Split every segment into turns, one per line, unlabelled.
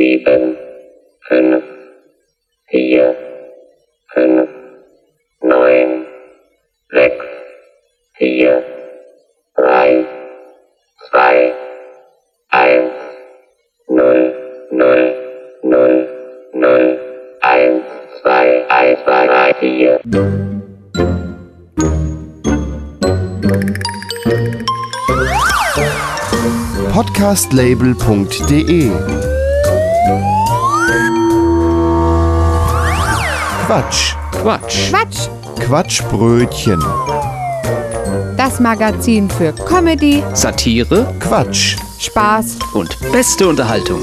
sieben, fünf, vier, fünf, neun, sechs, vier, drei, zwei, eins, null, null, null, null, eins, zwei, eins, zwei, drei, vier.
podcastlabel.de Quatsch.
Quatsch.
Quatsch,
Quatschbrötchen.
das Magazin für Comedy,
Satire
Quatsch.
Spaß
und beste Unterhaltung.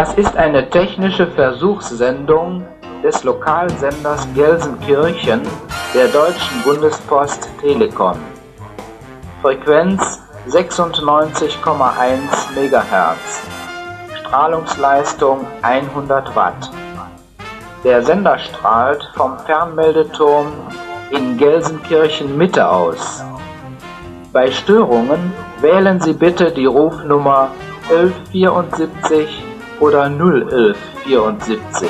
Das ist eine technische Versuchssendung des Lokalsenders Gelsenkirchen der Deutschen Bundespost Telekom. Frequenz 96,1 MHz. Strahlungsleistung 100 Watt. Der Sender strahlt vom Fernmeldeturm in Gelsenkirchen Mitte aus. Bei Störungen wählen Sie bitte die Rufnummer 1174 oder 01174.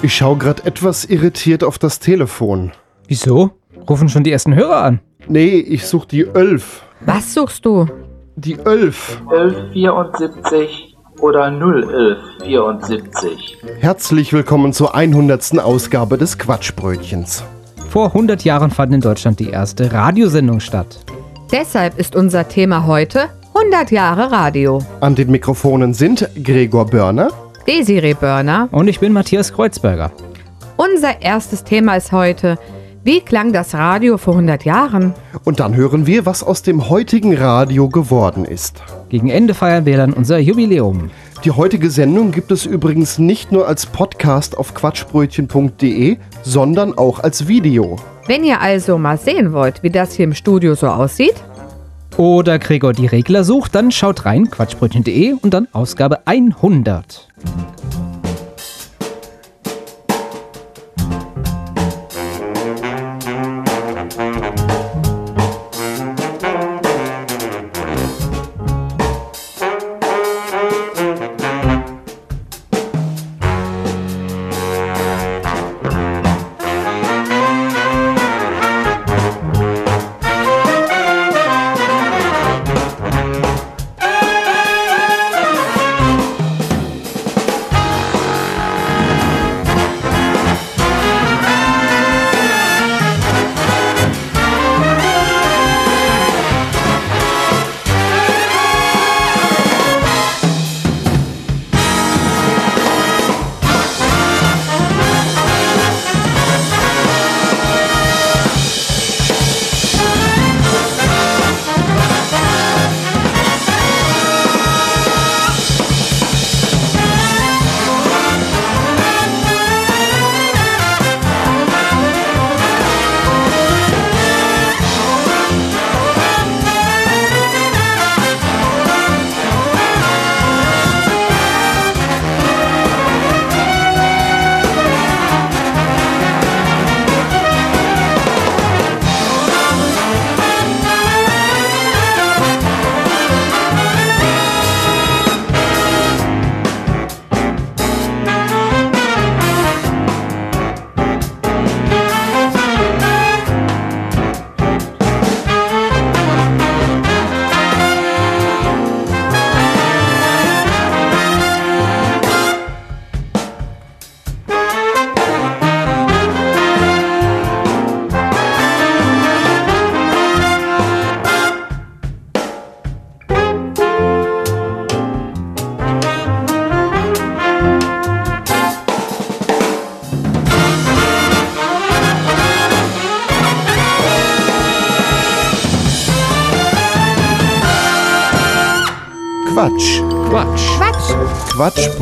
Ich schaue gerade etwas irritiert auf das Telefon.
Wieso? Rufen schon die ersten Hörer an.
Nee, ich suche die Ölf.
Was suchst du?
Die Ölf.
1174 oder 01174.
Herzlich willkommen zur 100. Ausgabe des Quatschbrötchens.
Vor 100 Jahren fand in Deutschland die erste Radiosendung statt.
Deshalb ist unser Thema heute 100 Jahre Radio.
An den Mikrofonen sind Gregor Börner,
Desiree Börner.
Und ich bin Matthias Kreuzberger.
Unser erstes Thema ist heute, wie klang das Radio vor 100 Jahren?
und dann hören wir, was aus dem heutigen Radio geworden ist.
Gegen Ende feiern wir dann unser Jubiläum.
Die heutige Sendung gibt es übrigens nicht nur als Podcast auf quatschbrötchen.de, sondern auch als Video.
Wenn ihr also mal sehen wollt, wie das hier im Studio so aussieht,
Oder Gregor die Regler sucht, dann schaut rein, quatschbrötchen.de und dann Ausgabe 100.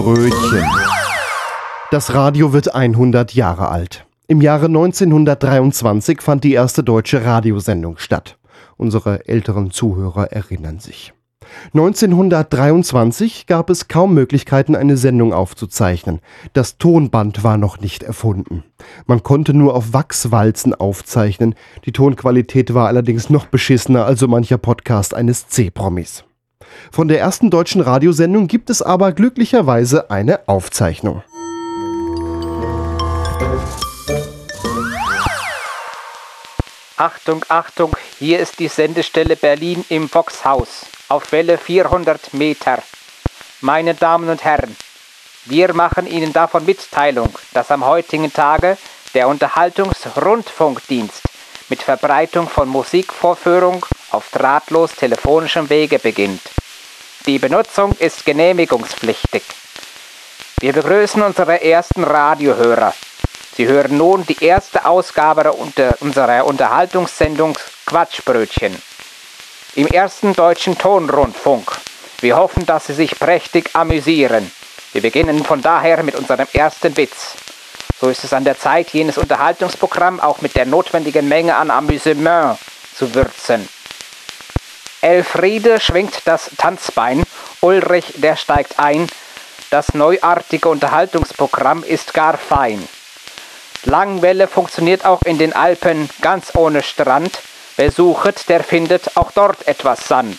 Quatschbrötchen. Das Radio wird 100 Jahre alt. Im Jahre 1923 fand die erste deutsche Radiosendung statt. Unsere älteren Zuhörer erinnern sich. 1923 gab es kaum Möglichkeiten, eine Sendung aufzuzeichnen. Das Tonband war noch nicht erfunden. Man konnte nur auf Wachswalzen aufzeichnen. Die Tonqualität war allerdings noch beschissener als so mancher Podcast eines C-Promis. Von der ersten deutschen Radiosendung gibt es aber glücklicherweise eine Aufzeichnung.
Achtung, Achtung, hier ist die Sendestelle Berlin im Boxhaus auf Welle 400 Meter. Meine Damen und Herren, wir machen Ihnen davon Mitteilung, dass am heutigen Tage der Unterhaltungsrundfunkdienst mit Verbreitung von Musikvorführung auf drahtlos telefonischem Wege beginnt. Die Benutzung ist genehmigungspflichtig. Wir begrüßen unsere ersten Radiohörer. Sie hören nun die erste Ausgabe unserer Unterhaltungssendung Quatschbrötchen im ersten deutschen Tonrundfunk. Wir hoffen, dass Sie sich prächtig amüsieren. Wir beginnen von daher mit unserem ersten Witz. So ist es an der Zeit, jenes Unterhaltungsprogramm auch mit der notwendigen Menge an Amüsement zu würzen. Elfriede schwingt das Tanzbein, Ulrich, der steigt ein. Das neuartige Unterhaltungsprogramm ist gar fein. Langwelle funktioniert auch in den Alpen ganz ohne Strand. Wer suchet, der findet auch dort etwas Sand.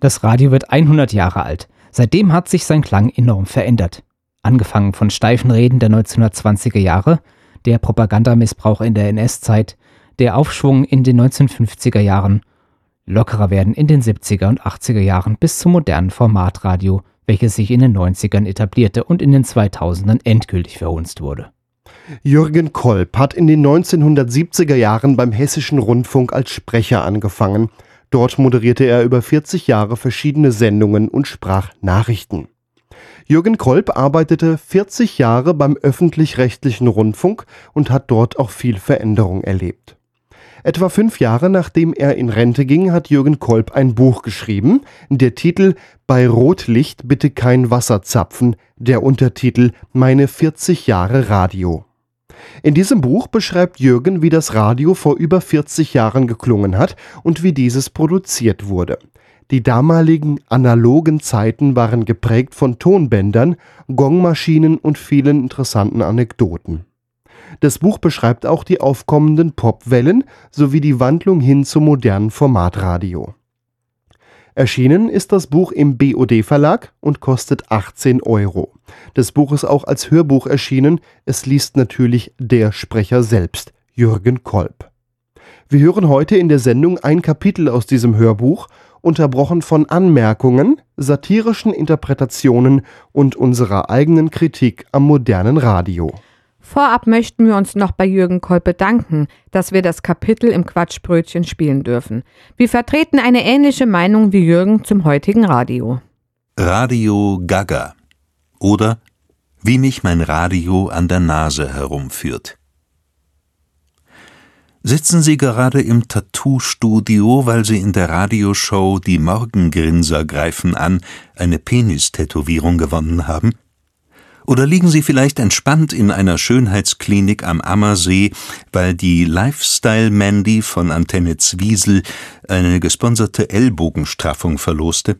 Das Radio wird 100 Jahre alt. Seitdem hat sich sein Klang enorm verändert. Angefangen von steifen Reden der 1920er Jahre, der Propagandamissbrauch in der NS-Zeit, der Aufschwung in den 1950er Jahren, lockerer werden in den 70er und 80er Jahren bis zum modernen Formatradio, welches sich in den 90ern etablierte und in den 2000ern endgültig verhunzt wurde.
Jürgen Kolb hat in den 1970er Jahren beim Hessischen Rundfunk als Sprecher angefangen. Dort moderierte er über 40 Jahre verschiedene Sendungen und sprach Nachrichten. Jürgen Kolb arbeitete 40 Jahre beim öffentlich-rechtlichen Rundfunk und hat dort auch viel Veränderung erlebt. Etwa fünf Jahre nachdem er in Rente ging, hat Jürgen Kolb ein Buch geschrieben. Der Titel Bei Rotlicht bitte kein Wasser zapfen, der Untertitel Meine 40 Jahre Radio. In diesem Buch beschreibt Jürgen, wie das Radio vor über 40 Jahren geklungen hat und wie dieses produziert wurde. Die damaligen analogen Zeiten waren geprägt von Tonbändern, Gongmaschinen und vielen interessanten Anekdoten. Das Buch beschreibt auch die aufkommenden Popwellen sowie die Wandlung hin zum modernen Formatradio. Erschienen ist das Buch im BOD Verlag und kostet 18 Euro. Das Buch ist auch als Hörbuch erschienen. Es liest natürlich der Sprecher selbst, Jürgen Kolb. Wir hören heute in der Sendung ein Kapitel aus diesem Hörbuch, unterbrochen von Anmerkungen, satirischen Interpretationen und unserer eigenen Kritik am modernen Radio.
Vorab möchten wir uns noch bei Jürgen Kolb bedanken, dass wir das Kapitel im Quatschbrötchen spielen dürfen. Wir vertreten eine ähnliche Meinung wie Jürgen zum heutigen Radio.
Radio Gaga oder Wie mich mein Radio an der Nase herumführt. Sitzen Sie gerade im Tattoo-Studio, weil Sie in der Radioshow Die Morgengrinser greifen an eine Penistätowierung gewonnen haben? Oder liegen Sie vielleicht entspannt in einer Schönheitsklinik am Ammersee, weil die Lifestyle Mandy von Antenne Zwiesel eine gesponserte Ellbogenstraffung verloste?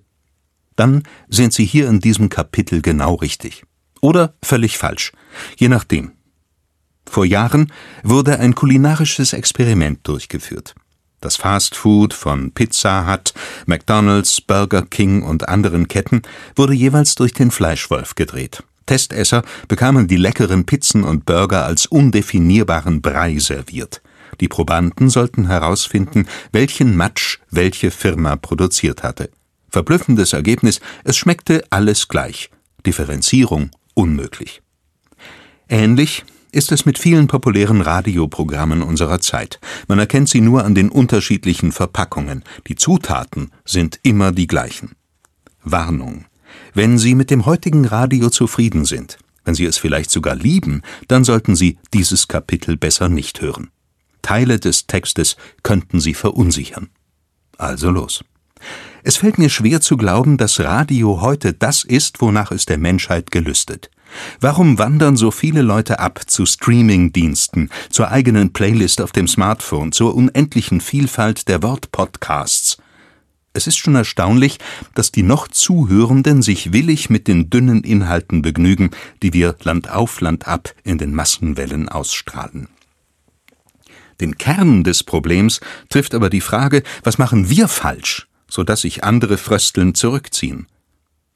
Dann sind Sie hier in diesem Kapitel genau richtig. Oder völlig falsch, je nachdem. Vor Jahren wurde ein kulinarisches Experiment durchgeführt. Das Fast Food von Pizza Hut, McDonald's, Burger King und anderen Ketten wurde jeweils durch den Fleischwolf gedreht. Testesser bekamen die leckeren Pizzen und Burger als undefinierbaren Brei serviert. Die Probanden sollten herausfinden, welchen Matsch welche Firma produziert hatte. Verblüffendes Ergebnis, es schmeckte alles gleich. Differenzierung unmöglich. Ähnlich ist es mit vielen populären Radioprogrammen unserer Zeit. Man erkennt sie nur an den unterschiedlichen Verpackungen. Die Zutaten sind immer die gleichen. Warnung. Wenn Sie mit dem heutigen Radio zufrieden sind, wenn Sie es vielleicht sogar lieben, dann sollten Sie dieses Kapitel besser nicht hören. Teile des Textes könnten Sie verunsichern. Also los. Es fällt mir schwer zu glauben, dass Radio heute das ist, wonach es der Menschheit gelüstet. Warum wandern so viele Leute ab zu Streaming-Diensten, zur eigenen Playlist auf dem Smartphone, zur unendlichen Vielfalt der Wortpodcasts? Es ist schon erstaunlich, dass die noch Zuhörenden sich willig mit den dünnen Inhalten begnügen, die wir Land auf Land ab in den Massenwellen ausstrahlen. Den Kern des Problems trifft aber die Frage, was machen wir falsch, so dass sich andere fröstelnd zurückziehen?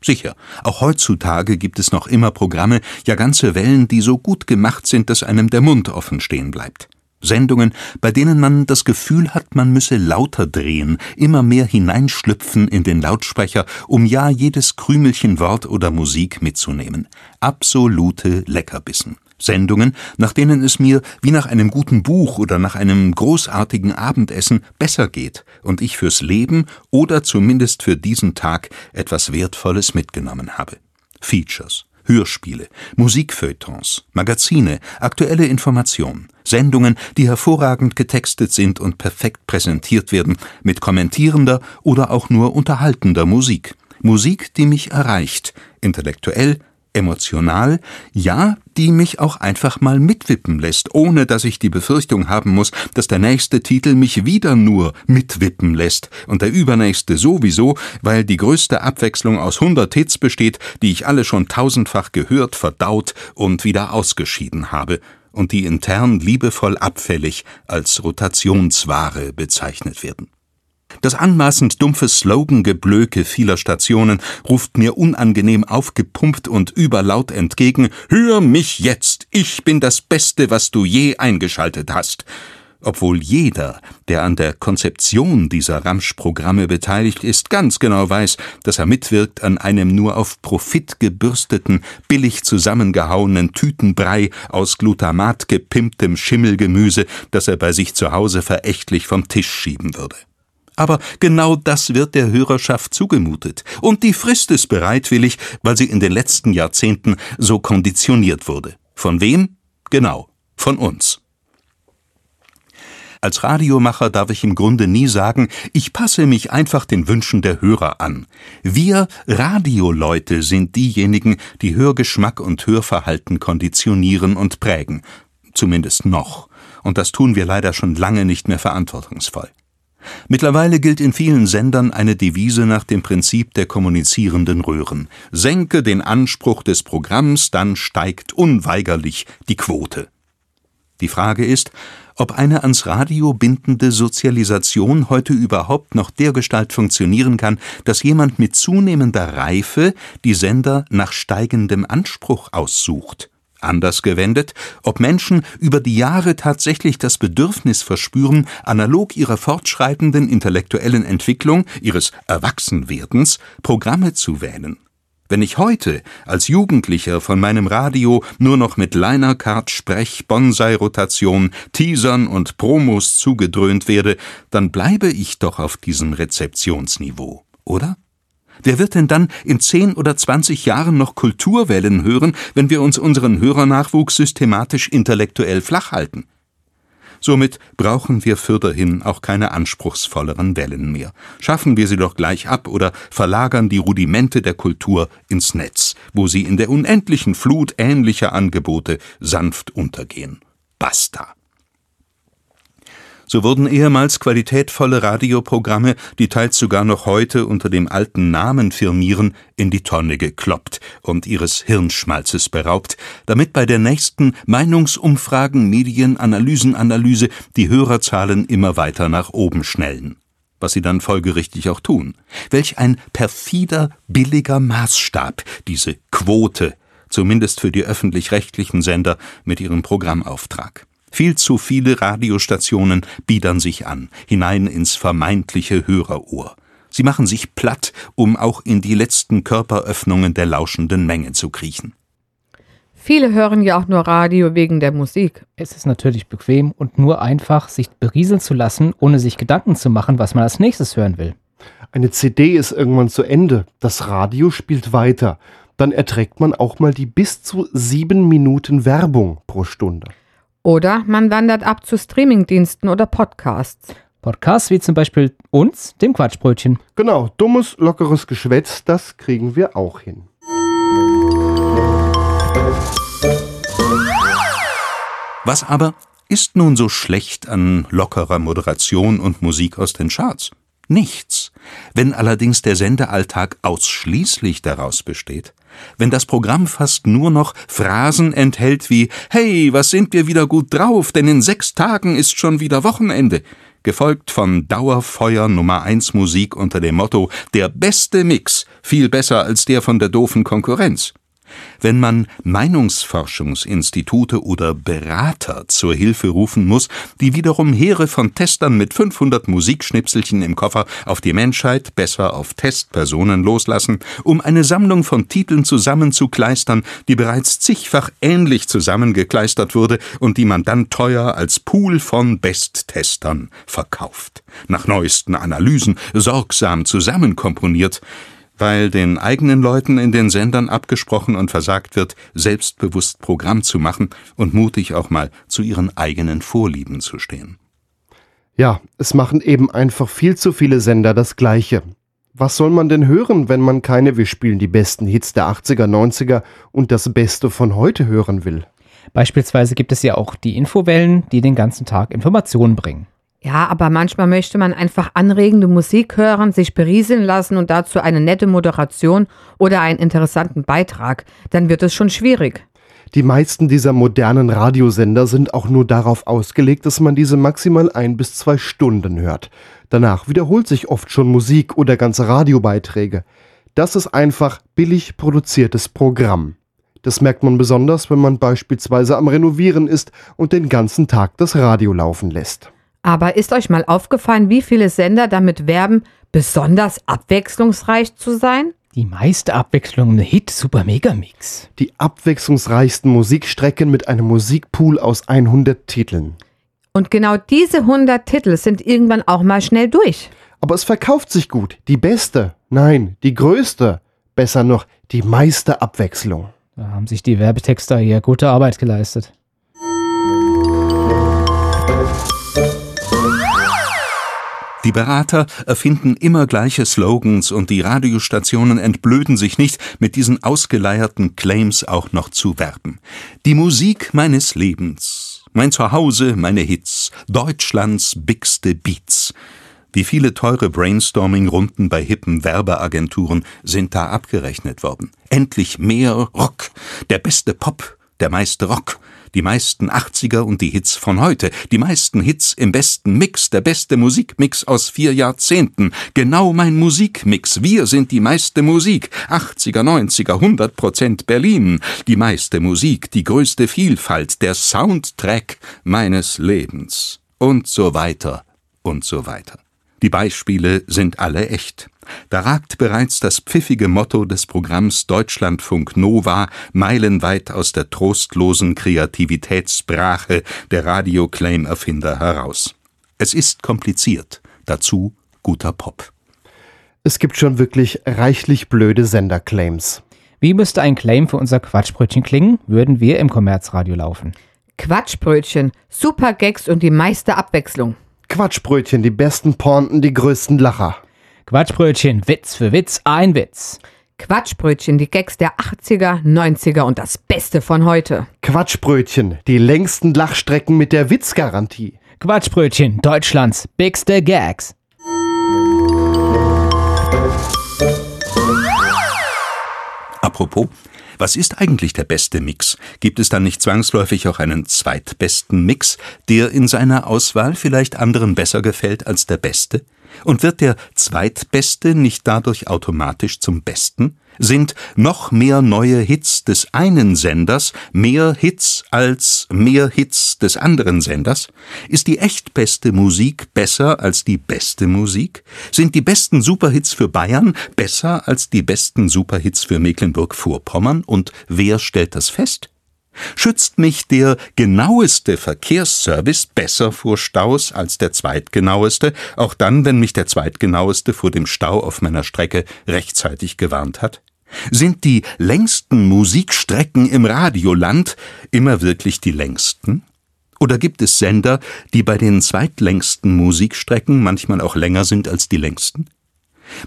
Sicher, auch heutzutage gibt es noch immer Programme, ja ganze Wellen, die so gut gemacht sind, dass einem der Mund offen stehen bleibt. Sendungen, bei denen man das Gefühl hat, man müsse lauter drehen, immer mehr hineinschlüpfen in den Lautsprecher, um ja jedes Krümelchen Wort oder Musik mitzunehmen. Absolute Leckerbissen. Sendungen, nach denen es mir wie nach einem guten Buch oder nach einem großartigen Abendessen besser geht und ich fürs Leben oder zumindest für diesen Tag etwas Wertvolles mitgenommen habe. Features, Hörspiele, Musikfeuilletons, Magazine, aktuelle Informationen, Sendungen, die hervorragend getextet sind und perfekt präsentiert werden, mit kommentierender oder auch nur unterhaltender Musik. Musik, die mich erreicht, intellektuell, emotional, ja, die mich auch einfach mal mitwippen lässt, ohne dass ich die Befürchtung haben muss, dass der nächste Titel mich wieder nur mitwippen lässt und der übernächste sowieso, weil die größte Abwechslung aus hundert Hits besteht, die ich alle schon tausendfach gehört, verdaut und wieder ausgeschieden habe und die intern liebevoll abfällig als Rotationsware bezeichnet werden. Das anmaßend dumpfe Slogangeblöke vieler Stationen ruft mir unangenehm aufgepumpt und überlaut entgegen Hör mich jetzt, ich bin das Beste, was du je eingeschaltet hast obwohl jeder, der an der Konzeption dieser Ramsch-Programme beteiligt ist, ganz genau weiß, dass er mitwirkt an einem nur auf Profit gebürsteten, billig zusammengehauenen Tütenbrei aus Glutamat gepimptem Schimmelgemüse, das er bei sich zu Hause verächtlich vom Tisch schieben würde. Aber genau das wird der Hörerschaft zugemutet. Und die frisst es bereitwillig, weil sie in den letzten Jahrzehnten so konditioniert wurde. Von wem? Genau, von uns. Als Radiomacher darf ich im Grunde nie sagen, ich passe mich einfach den Wünschen der Hörer an. Wir Radioleute sind diejenigen, die Hörgeschmack und Hörverhalten konditionieren und prägen. Zumindest noch. Und das tun wir leider schon lange nicht mehr verantwortungsvoll. Mittlerweile gilt in vielen Sendern eine Devise nach dem Prinzip der kommunizierenden Röhren. Senke den Anspruch des Programms, dann steigt unweigerlich die Quote. Die Frage ist, ob eine ans Radio bindende Sozialisation heute überhaupt noch dergestalt funktionieren kann, dass jemand mit zunehmender Reife die Sender nach steigendem Anspruch aussucht. Anders gewendet, ob Menschen über die Jahre tatsächlich das Bedürfnis verspüren, analog ihrer fortschreitenden intellektuellen Entwicklung, ihres Erwachsenwerdens, Programme zu wählen. Wenn ich heute als Jugendlicher von meinem Radio nur noch mit Linercard, Sprech, Bonsai-Rotation, Teasern und Promos zugedröhnt werde, dann bleibe ich doch auf diesem Rezeptionsniveau, oder? Wer wird denn dann in zehn oder zwanzig Jahren noch Kulturwellen hören, wenn wir uns unseren Hörernachwuchs systematisch intellektuell flach halten? Somit brauchen wir fürderhin auch keine anspruchsvolleren Wellen mehr. Schaffen wir sie doch gleich ab oder verlagern die Rudimente der Kultur ins Netz, wo sie in der unendlichen Flut ähnlicher Angebote sanft untergehen. Basta. So wurden ehemals qualitätvolle Radioprogramme, die teils sogar noch heute unter dem alten Namen firmieren, in die Tonne gekloppt und ihres Hirnschmalzes beraubt, damit bei der nächsten Meinungsumfragen, Medienanalysen, Analyse die Hörerzahlen immer weiter nach oben schnellen. Was sie dann folgerichtig auch tun. Welch ein perfider, billiger Maßstab, diese Quote, zumindest für die öffentlich-rechtlichen Sender mit ihrem Programmauftrag. Viel zu viele Radiostationen biedern sich an, hinein ins vermeintliche Hörerohr. Sie machen sich platt, um auch in die letzten Körperöffnungen der lauschenden Menge zu kriechen.
Viele hören ja auch nur Radio wegen der Musik.
Es ist natürlich bequem und nur einfach, sich berieseln zu lassen, ohne sich Gedanken zu machen, was man als nächstes hören will.
Eine CD ist irgendwann zu Ende. Das Radio spielt weiter. Dann erträgt man auch mal die bis zu sieben Minuten Werbung pro Stunde.
Oder man wandert ab zu Streamingdiensten oder Podcasts.
Podcasts wie zum Beispiel uns, dem Quatschbrötchen.
Genau, dummes, lockeres Geschwätz, das kriegen wir auch hin.
Was aber ist nun so schlecht an lockerer Moderation und Musik aus den Charts? Nichts. Wenn allerdings der Sendealltag ausschließlich daraus besteht, wenn das Programm fast nur noch Phrasen enthält wie Hey, was sind wir wieder gut drauf, denn in sechs Tagen ist schon wieder Wochenende, gefolgt von Dauerfeuer Nummer 1 Musik unter dem Motto Der beste Mix, viel besser als der von der doofen Konkurrenz. Wenn man Meinungsforschungsinstitute oder Berater zur Hilfe rufen muss, die wiederum Heere von Testern mit 500 Musikschnipselchen im Koffer auf die Menschheit, besser auf Testpersonen loslassen, um eine Sammlung von Titeln zusammenzukleistern, die bereits zigfach ähnlich zusammengekleistert wurde und die man dann teuer als Pool von Besttestern verkauft. Nach neuesten Analysen sorgsam zusammenkomponiert, weil den eigenen Leuten in den Sendern abgesprochen und versagt wird, selbstbewusst Programm zu machen und mutig auch mal zu ihren eigenen Vorlieben zu stehen.
Ja, es machen eben einfach viel zu viele Sender das Gleiche. Was soll man denn hören, wenn man keine Wir spielen die besten Hits der 80er, 90er und das Beste von heute hören will?
Beispielsweise gibt es ja auch die Infowellen, die den ganzen Tag Informationen bringen.
Ja, aber manchmal möchte man einfach anregende Musik hören, sich berieseln lassen und dazu eine nette Moderation oder einen interessanten Beitrag. Dann wird es schon schwierig.
Die meisten dieser modernen Radiosender sind auch nur darauf ausgelegt, dass man diese maximal ein bis zwei Stunden hört. Danach wiederholt sich oft schon Musik oder ganze Radiobeiträge. Das ist einfach billig produziertes Programm. Das merkt man besonders, wenn man beispielsweise am Renovieren ist und den ganzen Tag das Radio laufen lässt.
Aber ist euch mal aufgefallen, wie viele Sender damit werben, besonders abwechslungsreich zu sein?
Die meiste Abwechslung eine Hit Super Mega Mix.
Die abwechslungsreichsten Musikstrecken mit einem Musikpool aus 100 Titeln.
Und genau diese 100 Titel sind irgendwann auch mal schnell durch.
Aber es verkauft sich gut. Die beste, nein, die größte, besser noch, die meiste Abwechslung.
Da haben sich die Werbetexter hier gute Arbeit geleistet.
Die Berater erfinden immer gleiche Slogans und die Radiostationen entblöden sich nicht, mit diesen ausgeleierten Claims auch noch zu werben. Die Musik meines Lebens, mein Zuhause, meine Hits, Deutschlands bigste Beats. Wie viele teure Brainstorming-Runden bei hippen Werbeagenturen sind da abgerechnet worden? Endlich mehr Rock, der beste Pop, der meiste Rock, die meisten 80er und die Hits von heute, die meisten Hits im besten Mix, der beste Musikmix aus vier Jahrzehnten, genau mein Musikmix, wir sind die meiste Musik, 80er, 90er, 100 Prozent Berlin, die meiste Musik, die größte Vielfalt, der Soundtrack meines Lebens. Und so weiter. Und so weiter. Die Beispiele sind alle echt. Da ragt bereits das pfiffige Motto des Programms Deutschlandfunk Nova meilenweit aus der trostlosen Kreativitätsbrache der Radioclaim-Erfinder heraus. Es ist kompliziert, dazu guter Pop.
Es gibt schon wirklich reichlich blöde Senderclaims.
Wie müsste ein Claim für unser Quatschbrötchen klingen, würden wir im Kommerzradio laufen?
Quatschbrötchen, super Gags und die meiste Abwechslung.
Quatschbrötchen, die besten Pointen, die größten Lacher.
Quatschbrötchen, Witz für Witz, ein Witz.
Quatschbrötchen, die Gags der 80er, 90er und das Beste von heute.
Quatschbrötchen, die längsten Lachstrecken mit der Witzgarantie.
Quatschbrötchen, Deutschlands bigste Gags.
Apropos, was ist eigentlich der beste Mix? Gibt es dann nicht zwangsläufig auch einen zweitbesten Mix, der in seiner Auswahl vielleicht anderen besser gefällt als der beste? Und wird der zweitbeste nicht dadurch automatisch zum besten? Sind noch mehr neue Hits des einen Senders mehr Hits als mehr Hits des anderen Senders? Ist die echt beste Musik besser als die beste Musik? Sind die besten Superhits für Bayern besser als die besten Superhits für Mecklenburg-Vorpommern? Und wer stellt das fest? Schützt mich der genaueste Verkehrsservice besser vor Staus als der zweitgenaueste, auch dann, wenn mich der zweitgenaueste vor dem Stau auf meiner Strecke rechtzeitig gewarnt hat? Sind die längsten Musikstrecken im Radioland immer wirklich die längsten? Oder gibt es Sender, die bei den zweitlängsten Musikstrecken manchmal auch länger sind als die längsten?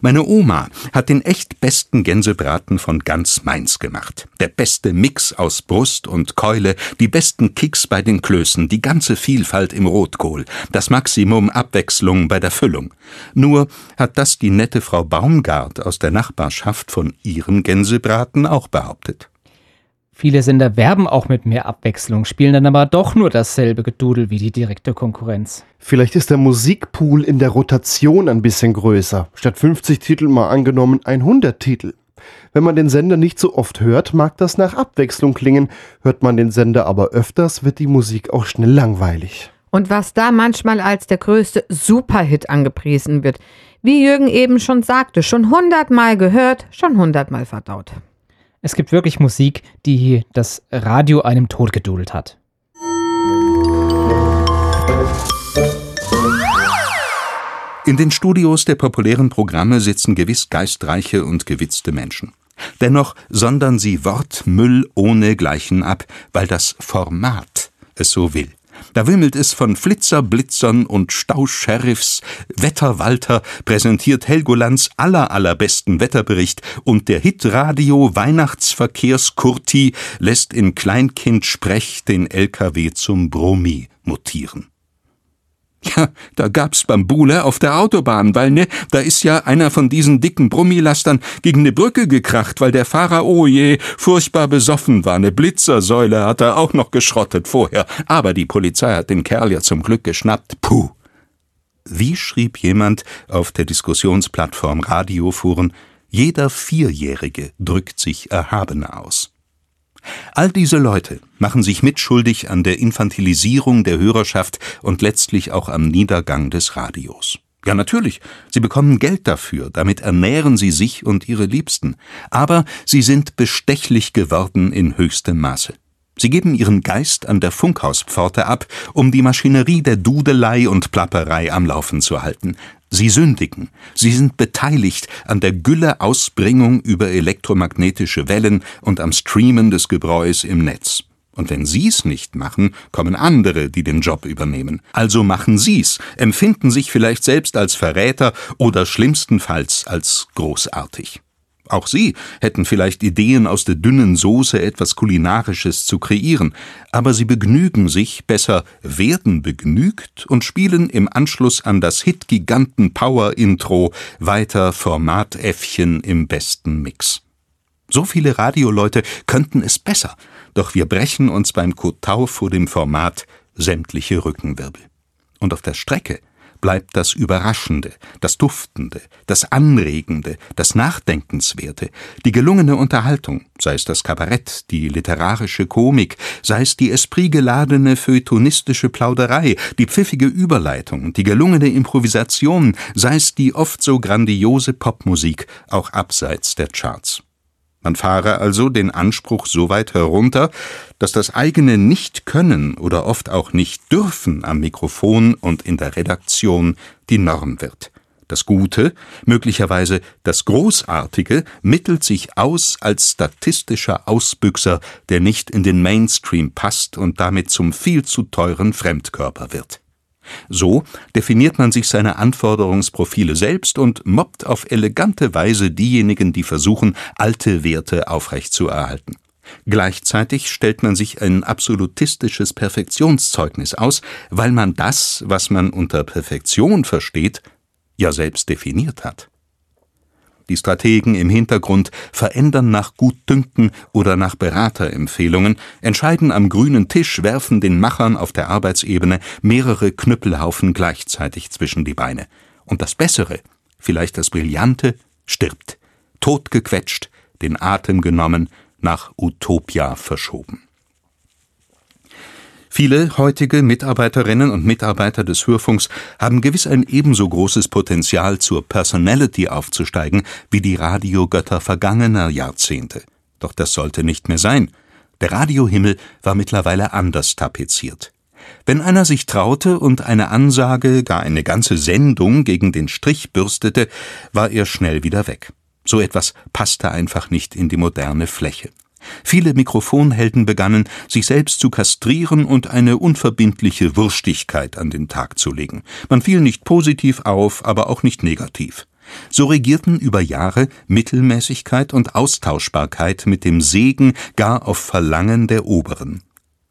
Meine Oma hat den echt besten Gänsebraten von ganz Mainz gemacht. Der beste Mix aus Brust und Keule, die besten Kicks bei den Klößen, die ganze Vielfalt im Rotkohl, das Maximum Abwechslung bei der Füllung. Nur hat das die nette Frau Baumgart aus der Nachbarschaft von ihrem Gänsebraten auch behauptet.
Viele Sender werben auch mit mehr Abwechslung, spielen dann aber doch nur dasselbe Gedudel wie die direkte Konkurrenz.
Vielleicht ist der Musikpool in der Rotation ein bisschen größer. Statt 50 Titel mal angenommen 100 Titel. Wenn man den Sender nicht so oft hört, mag das nach Abwechslung klingen. Hört man den Sender aber öfters, wird die Musik auch schnell langweilig.
Und was da manchmal als der größte Superhit angepriesen wird, wie Jürgen eben schon sagte, schon hundertmal gehört, schon hundertmal verdaut.
Es gibt wirklich Musik, die das Radio einem totgedudelt hat.
In den Studios der populären Programme sitzen gewiss geistreiche und gewitzte Menschen. Dennoch sondern sie Wortmüll ohne Gleichen ab, weil das Format es so will. Da wimmelt es von Flitzerblitzern und Stausheriffs. Wetterwalter präsentiert Helgolands aller allerbesten Wetterbericht und der Hitradio Weihnachtsverkehrskurti lässt in Kleinkindsprech den LKW zum Bromi mutieren. Ja, da gab's Bambule auf der Autobahn, weil ne, da ist ja einer von diesen dicken Brummilastern gegen ne Brücke gekracht, weil der Fahrer, oh je, furchtbar besoffen war. Ne Blitzersäule hat er auch noch geschrottet vorher. Aber die Polizei hat den Kerl ja zum Glück geschnappt. Puh. Wie schrieb jemand auf der Diskussionsplattform Radiofuhren, jeder Vierjährige drückt sich erhabener aus. All diese Leute machen sich mitschuldig an der Infantilisierung der Hörerschaft und letztlich auch am Niedergang des Radios. Ja, natürlich, sie bekommen Geld dafür, damit ernähren sie sich und ihre Liebsten, aber sie sind bestechlich geworden in höchstem Maße. Sie geben ihren Geist an der Funkhauspforte ab, um die Maschinerie der Dudelei und Plapperei am Laufen zu halten. Sie sündigen. Sie sind beteiligt an der Gülle-Ausbringung über elektromagnetische Wellen und am Streamen des Gebräus im Netz. Und wenn Sie's nicht machen, kommen andere, die den Job übernehmen. Also machen Sie's, empfinden sich vielleicht selbst als Verräter oder schlimmstenfalls als großartig. Auch Sie hätten vielleicht Ideen, aus der dünnen Soße etwas Kulinarisches zu kreieren, aber Sie begnügen sich, besser werden begnügt und spielen im Anschluss an das Hit-Giganten-Power-Intro weiter Formatäffchen im besten Mix. So viele Radioleute könnten es besser, doch wir brechen uns beim Kotau vor dem Format sämtliche Rückenwirbel. Und auf der Strecke bleibt das Überraschende, das Duftende, das Anregende, das Nachdenkenswerte, die gelungene Unterhaltung, sei es das Kabarett, die literarische Komik, sei es die espritgeladene feuilletonistische Plauderei, die pfiffige Überleitung, die gelungene Improvisation, sei es die oft so grandiose Popmusik, auch abseits der Charts. Man fahre also den Anspruch so weit herunter, dass das eigene Nicht-Können oder oft auch Nicht-Dürfen am Mikrofon und in der Redaktion die Norm wird. Das Gute, möglicherweise das Großartige, mittelt sich aus als statistischer Ausbüchser, der nicht in den Mainstream passt und damit zum viel zu teuren Fremdkörper wird. So definiert man sich seine Anforderungsprofile selbst und mobbt auf elegante Weise diejenigen, die versuchen, alte Werte aufrechtzuerhalten. Gleichzeitig stellt man sich ein absolutistisches Perfektionszeugnis aus, weil man das, was man unter Perfektion versteht, ja selbst definiert hat. Die Strategen im Hintergrund verändern nach Gutdünken oder nach Beraterempfehlungen, entscheiden am grünen Tisch, werfen den Machern auf der Arbeitsebene mehrere Knüppelhaufen gleichzeitig zwischen die Beine. Und das Bessere, vielleicht das Brillante, stirbt, totgequetscht, den Atem genommen, nach Utopia verschoben. Viele heutige Mitarbeiterinnen und Mitarbeiter des Hörfunks haben gewiss ein ebenso großes Potenzial zur Personality aufzusteigen wie die Radiogötter vergangener Jahrzehnte. Doch das sollte nicht mehr sein. Der Radiohimmel war mittlerweile anders tapeziert. Wenn einer sich traute und eine Ansage, gar eine ganze Sendung gegen den Strich bürstete, war er schnell wieder weg. So etwas passte einfach nicht in die moderne Fläche. Viele Mikrofonhelden begannen, sich selbst zu kastrieren und eine unverbindliche Wurstigkeit an den Tag zu legen. Man fiel nicht positiv auf, aber auch nicht negativ. So regierten über Jahre Mittelmäßigkeit und Austauschbarkeit mit dem Segen gar auf Verlangen der Oberen.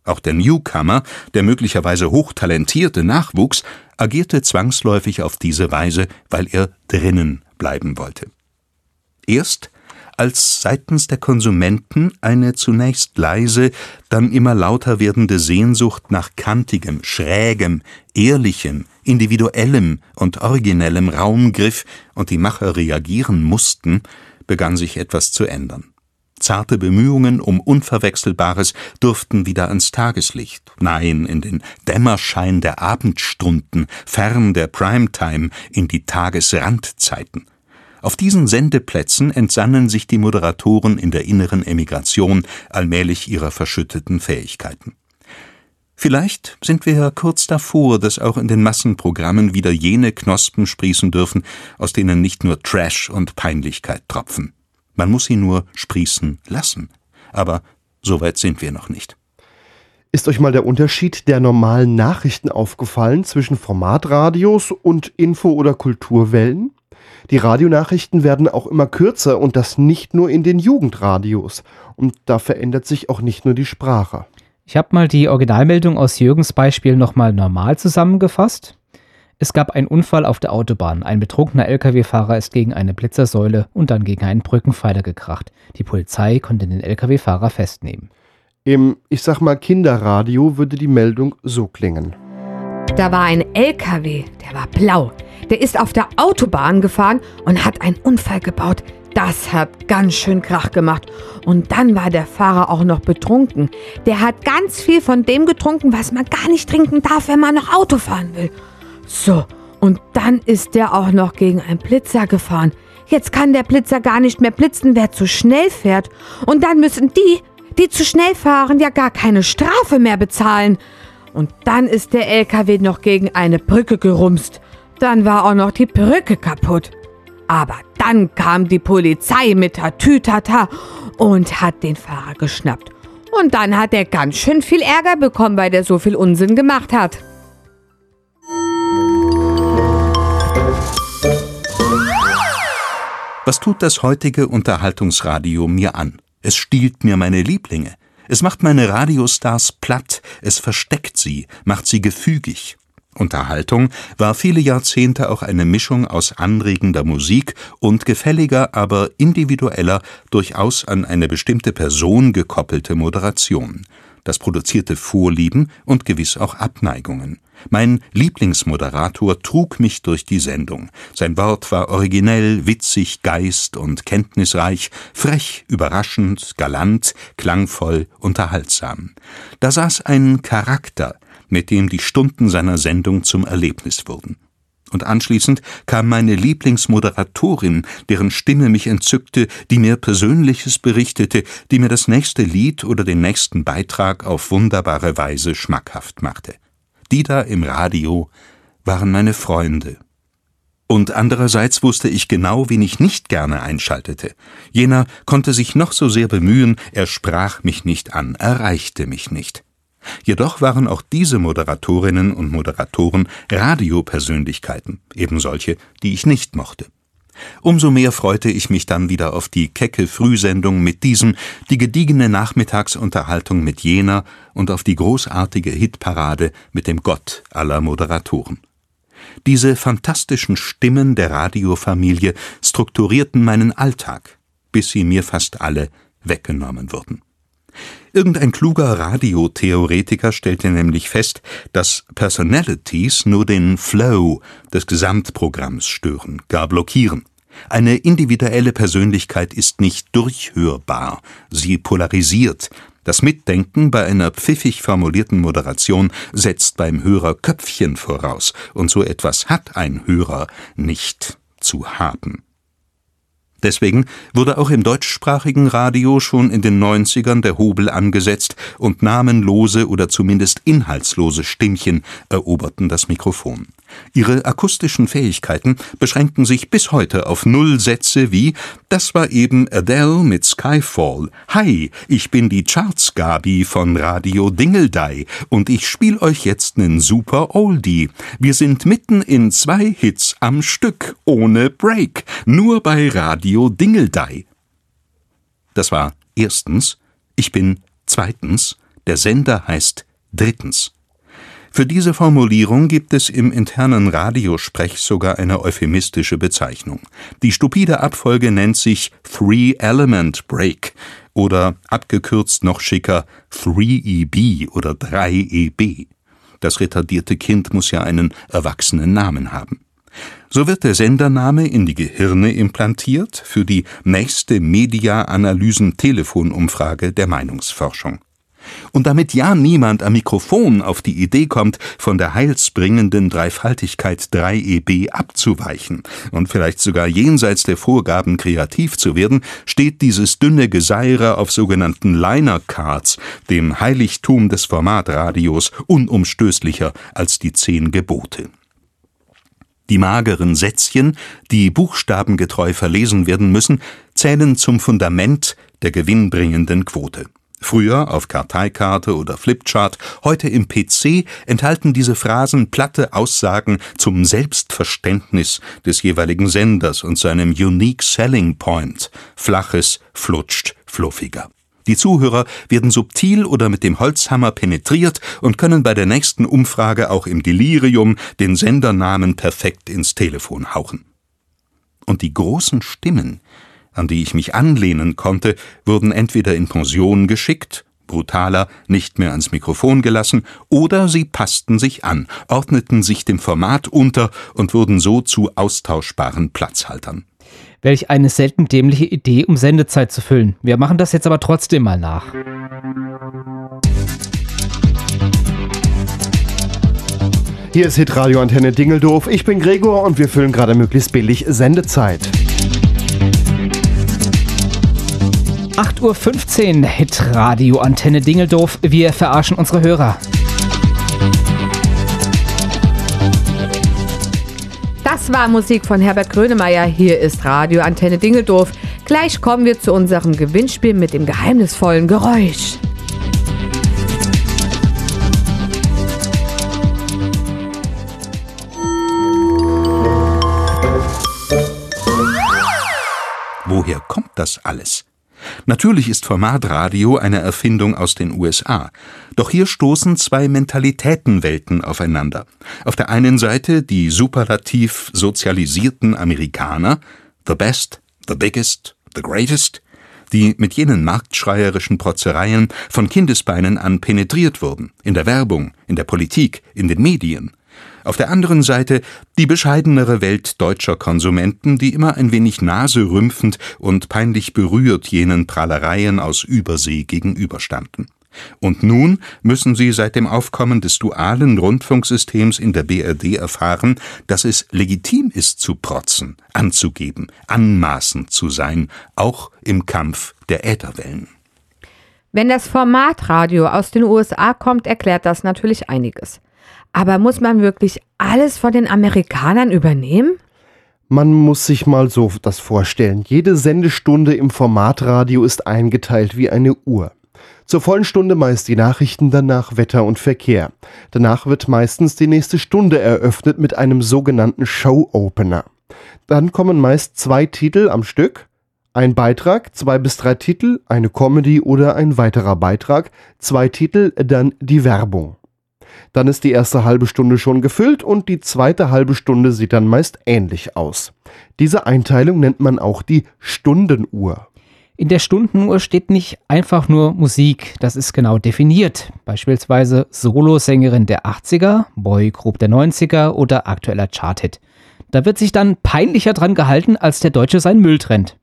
Auch der Newcomer, der möglicherweise hochtalentierte Nachwuchs, agierte zwangsläufig auf diese Weise, weil er drinnen bleiben wollte. Erst als seitens der Konsumenten eine zunächst leise, dann immer lauter werdende Sehnsucht nach kantigem, schrägem, ehrlichem, individuellem und originellem Raum griff und die Macher reagieren mussten, begann sich etwas zu ändern. Zarte Bemühungen um Unverwechselbares durften wieder ans Tageslicht, nein, in den Dämmerschein der Abendstunden, fern der Primetime, in die Tagesrandzeiten. Auf diesen Sendeplätzen entsannen sich die Moderatoren in der inneren Emigration allmählich ihrer verschütteten Fähigkeiten. Vielleicht sind wir ja kurz davor, dass auch in den Massenprogrammen wieder jene Knospen sprießen dürfen, aus denen nicht nur Trash und Peinlichkeit tropfen. Man muss sie nur sprießen lassen. Aber so weit sind wir noch nicht.
Ist euch mal der Unterschied der normalen Nachrichten aufgefallen zwischen Formatradios und Info- oder Kulturwellen? Die Radionachrichten werden auch immer kürzer und das nicht nur in den Jugendradios. Und da verändert sich auch nicht nur die Sprache.
Ich habe mal die Originalmeldung aus Jürgens Beispiel nochmal normal zusammengefasst. Es gab einen Unfall auf der Autobahn. Ein betrunkener Lkw-Fahrer ist gegen eine Blitzersäule und dann gegen einen Brückenpfeiler gekracht. Die Polizei konnte den Lkw-Fahrer festnehmen.
Im, ich sag mal, Kinderradio würde die Meldung so klingen.
Da war ein LKW, der war blau. Der ist auf der Autobahn gefahren und hat einen Unfall gebaut. Das hat ganz schön Krach gemacht. Und dann war der Fahrer auch noch betrunken. Der hat ganz viel von dem getrunken, was man gar nicht trinken darf, wenn man noch Auto fahren will. So, und dann ist der auch noch gegen einen Blitzer gefahren. Jetzt kann der Blitzer gar nicht mehr blitzen, wer zu schnell fährt. Und dann müssen die, die zu schnell fahren, ja gar keine Strafe mehr bezahlen. Und dann ist der LKW noch gegen eine Brücke gerumst. Dann war auch noch die Brücke kaputt. Aber dann kam die Polizei mit Tatütata und hat den Fahrer geschnappt. Und dann hat er ganz schön viel Ärger bekommen, weil der so viel Unsinn gemacht hat.
Was tut das heutige Unterhaltungsradio mir an? Es stiehlt mir meine Lieblinge. Es macht meine Radiostars platt, es versteckt sie, macht sie gefügig. Unterhaltung war viele Jahrzehnte auch eine Mischung aus anregender Musik und gefälliger, aber individueller, durchaus an eine bestimmte Person gekoppelte Moderation. Das produzierte Vorlieben und gewiss auch Abneigungen. Mein Lieblingsmoderator trug mich durch die Sendung. Sein Wort war originell, witzig, geist und kenntnisreich, frech, überraschend, galant, klangvoll, unterhaltsam. Da saß ein Charakter, mit dem die Stunden seiner Sendung zum Erlebnis wurden. Und anschließend kam meine Lieblingsmoderatorin, deren Stimme mich entzückte, die mir Persönliches berichtete, die mir das nächste Lied oder den nächsten Beitrag auf wunderbare Weise schmackhaft machte. Die da im Radio waren meine Freunde. Und andererseits wusste ich genau, wen ich nicht gerne einschaltete. Jener konnte sich noch so sehr bemühen, er sprach mich nicht an, erreichte mich nicht. Jedoch waren auch diese Moderatorinnen und Moderatoren Radiopersönlichkeiten, eben solche, die ich nicht mochte. Umso mehr freute ich mich dann wieder auf die kecke Frühsendung mit diesem, die gediegene Nachmittagsunterhaltung mit jener und auf die großartige Hitparade mit dem Gott aller Moderatoren. Diese fantastischen Stimmen der Radiofamilie strukturierten meinen Alltag, bis sie mir fast alle weggenommen wurden. Irgendein kluger Radiotheoretiker stellte nämlich fest, dass Personalities nur den Flow des Gesamtprogramms stören, gar blockieren. Eine individuelle Persönlichkeit ist nicht durchhörbar, sie polarisiert. Das Mitdenken bei einer pfiffig formulierten Moderation setzt beim Hörer Köpfchen voraus, und so etwas hat ein Hörer nicht zu haben. Deswegen wurde auch im deutschsprachigen Radio schon in den 90ern der Hobel angesetzt und namenlose oder zumindest inhaltslose Stimmchen eroberten das Mikrofon. Ihre akustischen Fähigkeiten beschränken sich bis heute auf Nullsätze wie Das war eben Adele mit Skyfall. Hi, ich bin die Charts-Gabi von Radio Dingeldei und ich spiel euch jetzt nen super Oldie. Wir sind mitten in zwei Hits am Stück, ohne Break, nur bei Radio Dingeldei. Das war erstens, ich bin zweitens, der Sender heißt drittens. Für diese Formulierung gibt es im internen Radiosprech sogar eine euphemistische Bezeichnung. Die stupide Abfolge nennt sich Three-Element Break oder abgekürzt noch schicker 3EB oder 3EB. Das retardierte Kind muss ja einen erwachsenen Namen haben. So wird der Sendername in die Gehirne implantiert für die nächste Media-Analysen-Telefonumfrage der Meinungsforschung. Und damit ja niemand am Mikrofon auf die Idee kommt, von der heilsbringenden Dreifaltigkeit 3EB abzuweichen und vielleicht sogar jenseits der Vorgaben kreativ zu werden, steht dieses dünne Geseire auf sogenannten Liner Cards, dem Heiligtum des Formatradios, unumstößlicher als die zehn Gebote. Die mageren Sätzchen, die buchstabengetreu verlesen werden müssen, zählen zum Fundament der gewinnbringenden Quote. Früher auf Karteikarte oder Flipchart, heute im PC enthalten diese Phrasen platte Aussagen zum Selbstverständnis des jeweiligen Senders und seinem Unique Selling Point. Flaches flutscht fluffiger. Die Zuhörer werden subtil oder mit dem Holzhammer penetriert und können bei der nächsten Umfrage auch im Delirium den Sendernamen perfekt ins Telefon hauchen. Und die großen Stimmen, an die ich mich anlehnen konnte, wurden entweder in Pension geschickt, brutaler nicht mehr ans Mikrofon gelassen, oder sie passten sich an, ordneten sich dem Format unter und wurden so zu austauschbaren Platzhaltern.
Welch eine selten dämliche Idee, um Sendezeit zu füllen. Wir machen das jetzt aber trotzdem mal nach.
Hier ist Hitradio Antenne Dingeldorf. Ich bin Gregor und wir füllen gerade möglichst billig Sendezeit.
8.15 Uhr, Hitradio Antenne Dingeldorf. Wir verarschen unsere Hörer.
Das war Musik von Herbert Grönemeyer. Hier ist Radio Antenne Dingeldorf. Gleich kommen wir zu unserem Gewinnspiel mit dem geheimnisvollen Geräusch.
Woher kommt das alles? Natürlich ist Formatradio eine Erfindung aus den USA. Doch hier stoßen zwei Mentalitätenwelten aufeinander. Auf der einen Seite die superlativ sozialisierten Amerikaner, the best, the biggest, the greatest, die mit jenen marktschreierischen Protzereien von Kindesbeinen an penetriert wurden, in der Werbung, in der Politik, in den Medien – auf der anderen Seite die bescheidenere Welt deutscher Konsumenten, die immer ein wenig naserümpfend und peinlich berührt jenen Prahlereien aus Übersee gegenüberstanden. Und nun müssen sie seit dem Aufkommen des dualen Rundfunksystems in der BRD erfahren, dass es legitim ist zu protzen, anzugeben, anmaßend zu sein, auch im Kampf der Ätherwellen.
Wenn das Formatradio aus den USA kommt, erklärt das natürlich einiges. Aber muss man wirklich alles von den Amerikanern übernehmen?
Man muss sich mal so das vorstellen. Jede Sendestunde im Formatradio ist eingeteilt wie eine Uhr. Zur vollen Stunde meist die Nachrichten, danach Wetter und Verkehr. Danach wird meistens die nächste Stunde eröffnet mit einem sogenannten Show-Opener. Dann kommen meist zwei Titel am Stück, ein Beitrag, zwei bis drei Titel, eine Comedy oder ein weiterer Beitrag, zwei Titel, dann die Werbung. Dann ist die erste halbe Stunde schon gefüllt und die zweite halbe Stunde sieht dann meist ähnlich aus. Diese Einteilung nennt man auch die Stundenuhr.
In der Stundenuhr steht nicht einfach nur Musik, das ist genau definiert. Beispielsweise Solosängerin der 80er, Boygroup der 90er oder aktueller Charthit. Da wird sich dann peinlicher dran gehalten, als der Deutsche sein Müll trennt.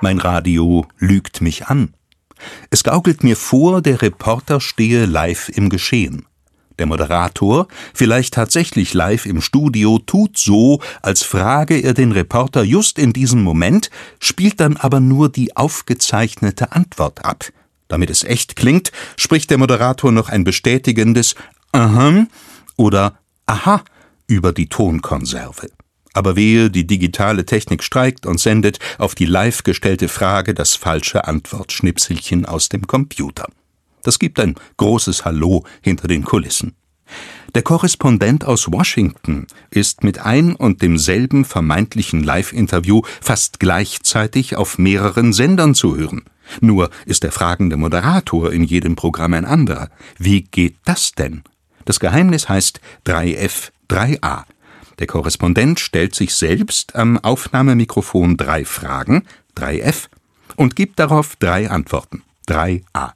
Mein Radio lügt mich an. Es gaukelt mir vor, der Reporter stehe live im Geschehen. Der Moderator, vielleicht tatsächlich live im Studio, tut so, als frage er den Reporter just in diesem Moment, spielt dann aber nur die aufgezeichnete Antwort ab. Damit es echt klingt, spricht der Moderator noch ein bestätigendes Aha oder Aha über die Tonkonserve. Aber wehe, die digitale Technik streikt und sendet auf die live gestellte Frage das falsche Antwortschnipselchen aus dem Computer. Das gibt ein großes Hallo hinter den Kulissen. Der Korrespondent aus Washington ist mit ein und demselben vermeintlichen Live-Interview fast gleichzeitig auf mehreren Sendern zu hören. Nur ist der fragende Moderator in jedem Programm ein anderer. Wie geht das denn? Das Geheimnis heißt 3F, 3A. Der Korrespondent stellt sich selbst am Aufnahmemikrofon drei Fragen, 3F, und gibt darauf drei Antworten, 3A.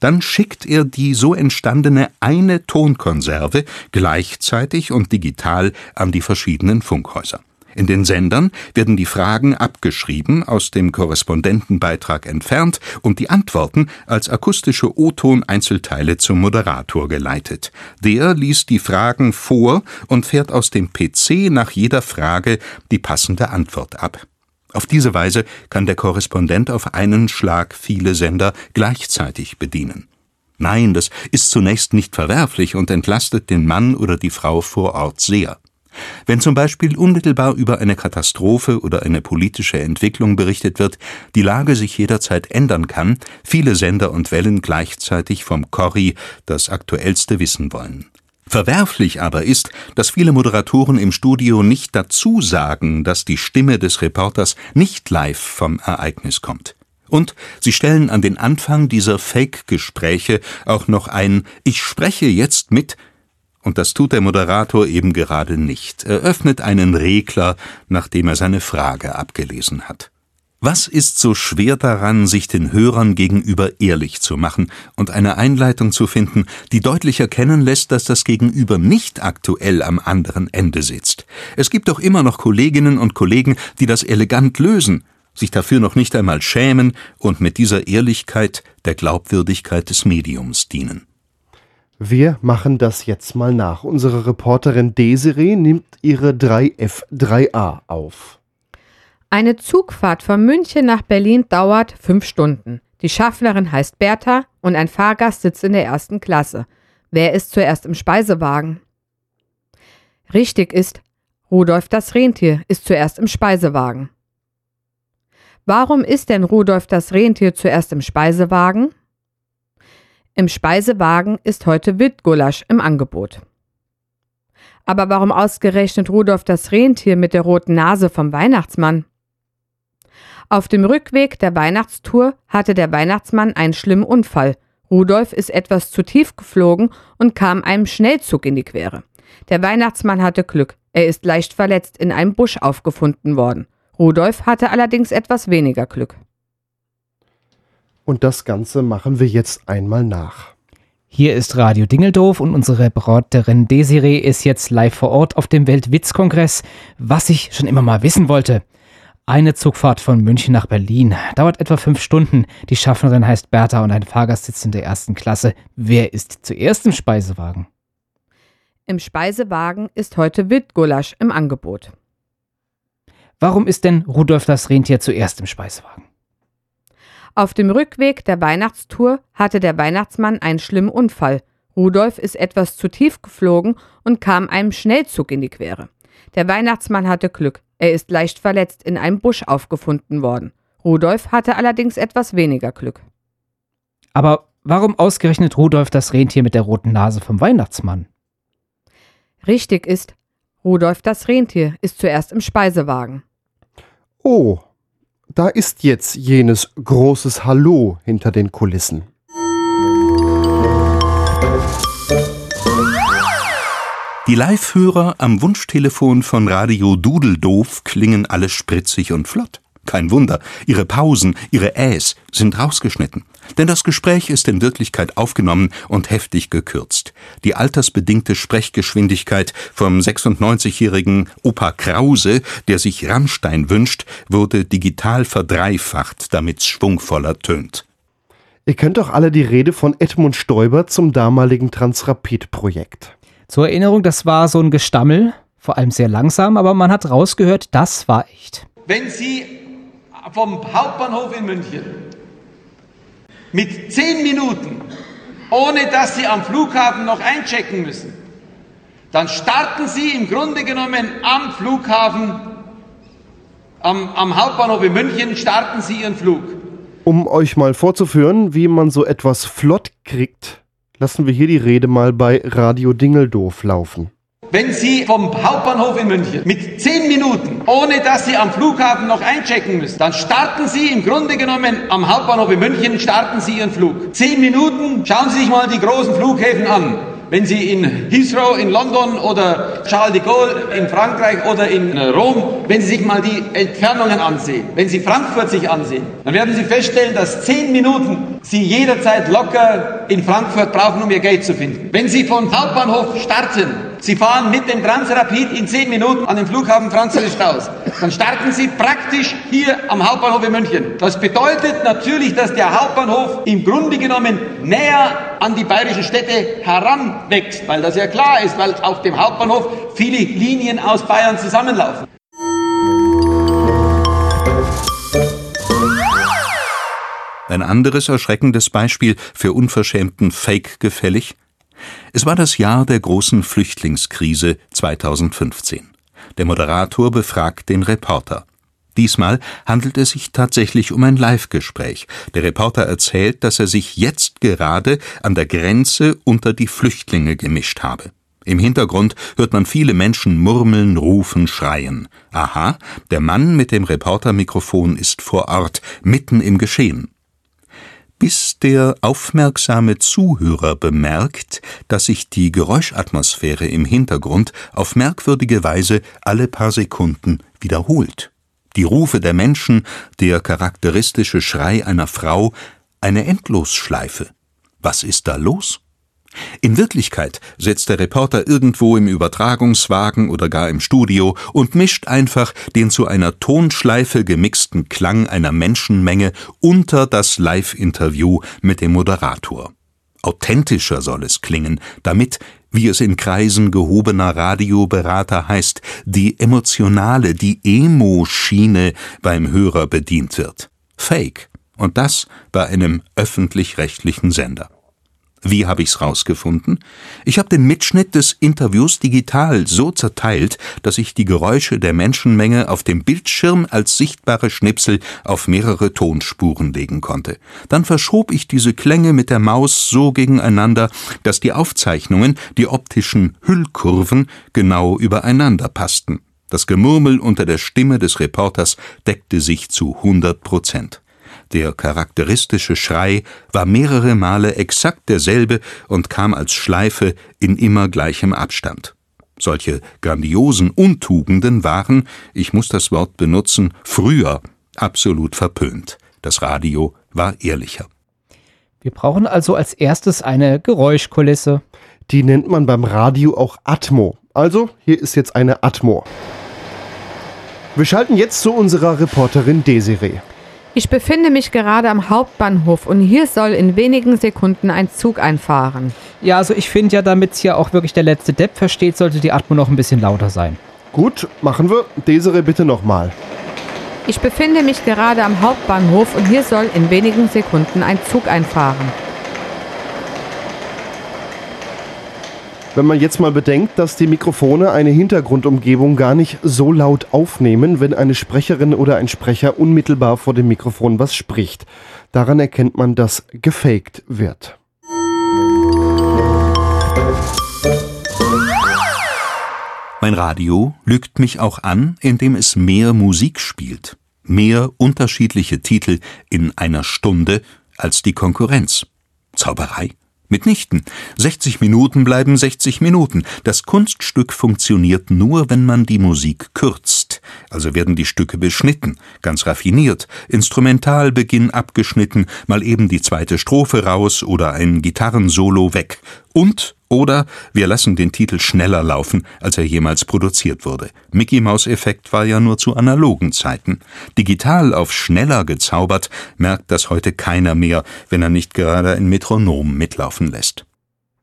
Dann schickt er die so entstandene eine Tonkonserve gleichzeitig und digital an die verschiedenen Funkhäuser. In den Sendern werden die Fragen abgeschrieben, aus dem Korrespondentenbeitrag entfernt und die Antworten als akustische O-Ton-Einzelteile zum Moderator geleitet. Der liest die Fragen vor und fährt aus dem PC nach jeder Frage die passende Antwort ab. Auf diese Weise kann der Korrespondent auf einen Schlag viele Sender gleichzeitig bedienen. Nein, das ist zunächst nicht verwerflich und entlastet den Mann oder die Frau vor Ort sehr. Wenn zum Beispiel unmittelbar über eine Katastrophe oder eine politische Entwicklung berichtet wird, die Lage sich jederzeit ändern kann, viele Sender und Wellen gleichzeitig vom Corri das Aktuellste wissen wollen. Verwerflich aber ist, dass viele Moderatoren im Studio nicht dazu sagen, dass die Stimme des Reporters nicht live vom Ereignis kommt. Und sie stellen an den Anfang dieser Fake-Gespräche auch noch ein Ich spreche jetzt mit und das tut der Moderator eben gerade nicht. Er öffnet einen Regler, nachdem er seine Frage abgelesen hat. Was ist so schwer daran, sich den Hörern gegenüber ehrlich zu machen und eine Einleitung zu finden, die deutlich erkennen lässt, dass das Gegenüber nicht aktuell am anderen Ende sitzt? Es gibt doch immer noch Kolleginnen und Kollegen, die das elegant lösen, sich dafür noch nicht einmal schämen und mit dieser Ehrlichkeit der Glaubwürdigkeit des Mediums dienen.
Wir machen das jetzt mal nach. Unsere Reporterin Desiree nimmt ihre 3F3A auf.
Eine Zugfahrt von München nach Berlin dauert fünf Stunden. Die Schaffnerin heißt Bertha und ein Fahrgast sitzt in der ersten Klasse. Wer ist zuerst im Speisewagen? Richtig ist, Rudolf das Rentier ist zuerst im Speisewagen. Warum ist denn Rudolf das Rentier zuerst im Speisewagen? Im Speisewagen ist heute Wildgulasch im Angebot. Aber warum ausgerechnet Rudolf das Rentier mit der roten Nase vom Weihnachtsmann? Auf dem Rückweg der Weihnachtstour hatte der Weihnachtsmann einen schlimmen Unfall. Rudolf ist etwas zu tief geflogen und kam einem Schnellzug in die Quere. Der Weihnachtsmann hatte Glück. Er ist leicht verletzt in einem Busch aufgefunden worden. Rudolf hatte allerdings etwas weniger Glück.
Und das Ganze machen wir jetzt einmal nach.
Hier ist Radio Dingeldorf und unsere Reporterin Desiree ist jetzt live vor Ort auf dem Weltwitzkongress. Was ich schon immer mal wissen wollte. Eine Zugfahrt von München nach Berlin dauert etwa fünf Stunden. Die Schaffnerin heißt Bertha und ein Fahrgast sitzt in der ersten Klasse. Wer ist zuerst im Speisewagen?
Im Speisewagen ist heute Wildgulasch im Angebot.
Warum ist denn Rudolf das Rentier zuerst im Speisewagen?
Auf dem Rückweg der Weihnachtstour hatte der Weihnachtsmann einen schlimmen Unfall. Rudolf ist etwas zu tief geflogen und kam einem Schnellzug in die Quere. Der Weihnachtsmann hatte Glück. Er ist leicht verletzt in einem Busch aufgefunden worden. Rudolf hatte allerdings etwas weniger Glück.
Aber warum ausgerechnet Rudolf das Rentier mit der roten Nase vom Weihnachtsmann?
Richtig ist, Rudolf das Rentier ist zuerst im Speisewagen.
Oh, da ist jetzt jenes großes Hallo hinter den Kulissen.
Die Live-Hörer am Wunschtelefon von Radio Dudeldoof klingen alle spritzig und flott. Kein Wunder, ihre Pausen, ihre Äs sind rausgeschnitten. Denn das Gespräch ist in Wirklichkeit aufgenommen und heftig gekürzt. Die altersbedingte Sprechgeschwindigkeit vom 96-jährigen Opa Krause, der sich Rammstein wünscht, wurde digital verdreifacht, damit's schwungvoller tönt.
Ihr kennt doch alle die Rede von Edmund Stoiber zum damaligen Transrapid-Projekt.
Zur Erinnerung, das war so ein Gestammel, vor allem sehr langsam, aber man hat rausgehört, das war echt.
Wenn Sie vom Hauptbahnhof in München mit zehn Minuten, ohne dass Sie am Flughafen noch einchecken müssen, dann starten Sie im Grunde genommen am Flughafen, am, am Hauptbahnhof in München, starten Sie Ihren Flug.
Um euch mal vorzuführen, wie man so etwas flott kriegt, lassen wir hier die Rede mal bei Radio Dingeldorf laufen.
Wenn Sie vom Hauptbahnhof in München mit zehn Minuten, ohne dass Sie am Flughafen noch einchecken müssen, dann starten Sie im Grunde genommen am Hauptbahnhof in München, starten Sie Ihren Flug. Zehn Minuten, schauen Sie sich mal die großen Flughäfen an. Wenn Sie in Heathrow in London oder Charles de Gaulle in Frankreich oder in Rom, wenn Sie sich mal die Entfernungen ansehen, wenn Sie Frankfurt sich ansehen, dann werden Sie feststellen, dass zehn Minuten Sie jederzeit locker in Frankfurt brauchen, um Ihr Geld zu finden. Wenn Sie von Hauptbahnhof starten, Sie fahren mit dem Transrapid in zehn Minuten an den Flughafen Franz Strauß. Dann starten Sie praktisch hier am Hauptbahnhof in München. Das bedeutet natürlich, dass der Hauptbahnhof im Grunde genommen näher an die bayerischen Städte heranwächst, weil das ja klar ist, weil auf dem Hauptbahnhof viele Linien aus Bayern zusammenlaufen.
Ein anderes erschreckendes Beispiel für unverschämten Fake gefällig? Es war das Jahr der großen Flüchtlingskrise 2015. Der Moderator befragt den Reporter. Diesmal handelt es sich tatsächlich um ein Live-Gespräch. Der Reporter erzählt, dass er sich jetzt gerade an der Grenze unter die Flüchtlinge gemischt habe. Im Hintergrund hört man viele Menschen murmeln, rufen, schreien. Aha, der Mann mit dem Reportermikrofon ist vor Ort, mitten im Geschehen bis der aufmerksame Zuhörer bemerkt, dass sich die Geräuschatmosphäre im Hintergrund auf merkwürdige Weise alle paar Sekunden wiederholt. Die Rufe der Menschen, der charakteristische Schrei einer Frau, eine Endlosschleife. Was ist da los? In Wirklichkeit setzt der Reporter irgendwo im Übertragungswagen oder gar im Studio und mischt einfach den zu einer Tonschleife gemixten Klang einer Menschenmenge unter das Live-Interview mit dem Moderator. Authentischer soll es klingen, damit, wie es in Kreisen gehobener Radioberater heißt, die emotionale, die Emo-Schiene beim Hörer bedient wird. Fake. Und das bei einem öffentlich-rechtlichen Sender. Wie habe ich's rausgefunden? Ich habe den Mitschnitt des Interviews digital so zerteilt, dass ich die Geräusche der Menschenmenge auf dem Bildschirm als sichtbare Schnipsel auf mehrere Tonspuren legen konnte. Dann verschob ich diese Klänge mit der Maus so gegeneinander, dass die Aufzeichnungen, die optischen Hüllkurven, genau übereinander passten. Das Gemurmel unter der Stimme des Reporters deckte sich zu 100 Prozent. Der charakteristische Schrei war mehrere Male exakt derselbe und kam als Schleife in immer gleichem Abstand. Solche grandiosen Untugenden waren, ich muss das Wort benutzen, früher absolut verpönt. Das Radio war ehrlicher.
Wir brauchen also als erstes eine Geräuschkulisse.
Die nennt man beim Radio auch Atmo. Also, hier ist jetzt eine Atmo. Wir schalten jetzt zu unserer Reporterin Desiree.
Ich befinde mich gerade am Hauptbahnhof und hier soll in wenigen Sekunden ein Zug einfahren.
Ja, also ich finde ja, damit hier auch wirklich der letzte Depp versteht, sollte die Atmo noch ein bisschen lauter sein.
Gut, machen wir. Desiree, bitte nochmal.
Ich befinde mich gerade am Hauptbahnhof und hier soll in wenigen Sekunden ein Zug einfahren.
Wenn man jetzt mal bedenkt, dass die Mikrofone eine Hintergrundumgebung gar nicht so laut aufnehmen, wenn eine Sprecherin oder ein Sprecher unmittelbar vor dem Mikrofon was spricht. Daran erkennt man, dass gefaked wird.
Mein Radio lügt mich auch an, indem es mehr Musik spielt, mehr unterschiedliche Titel in einer Stunde als die Konkurrenz. Zauberei? Mitnichten. 60 Minuten bleiben 60 Minuten. Das Kunststück funktioniert nur, wenn man die Musik kürzt. Also werden die Stücke beschnitten, ganz raffiniert, Instrumentalbeginn abgeschnitten, mal eben die zweite Strophe raus oder ein Gitarrensolo weg. Und oder wir lassen den Titel schneller laufen, als er jemals produziert wurde. Mickey Maus Effekt war ja nur zu analogen Zeiten. Digital auf schneller gezaubert, merkt das heute keiner mehr, wenn er nicht gerade ein Metronom mitlaufen lässt.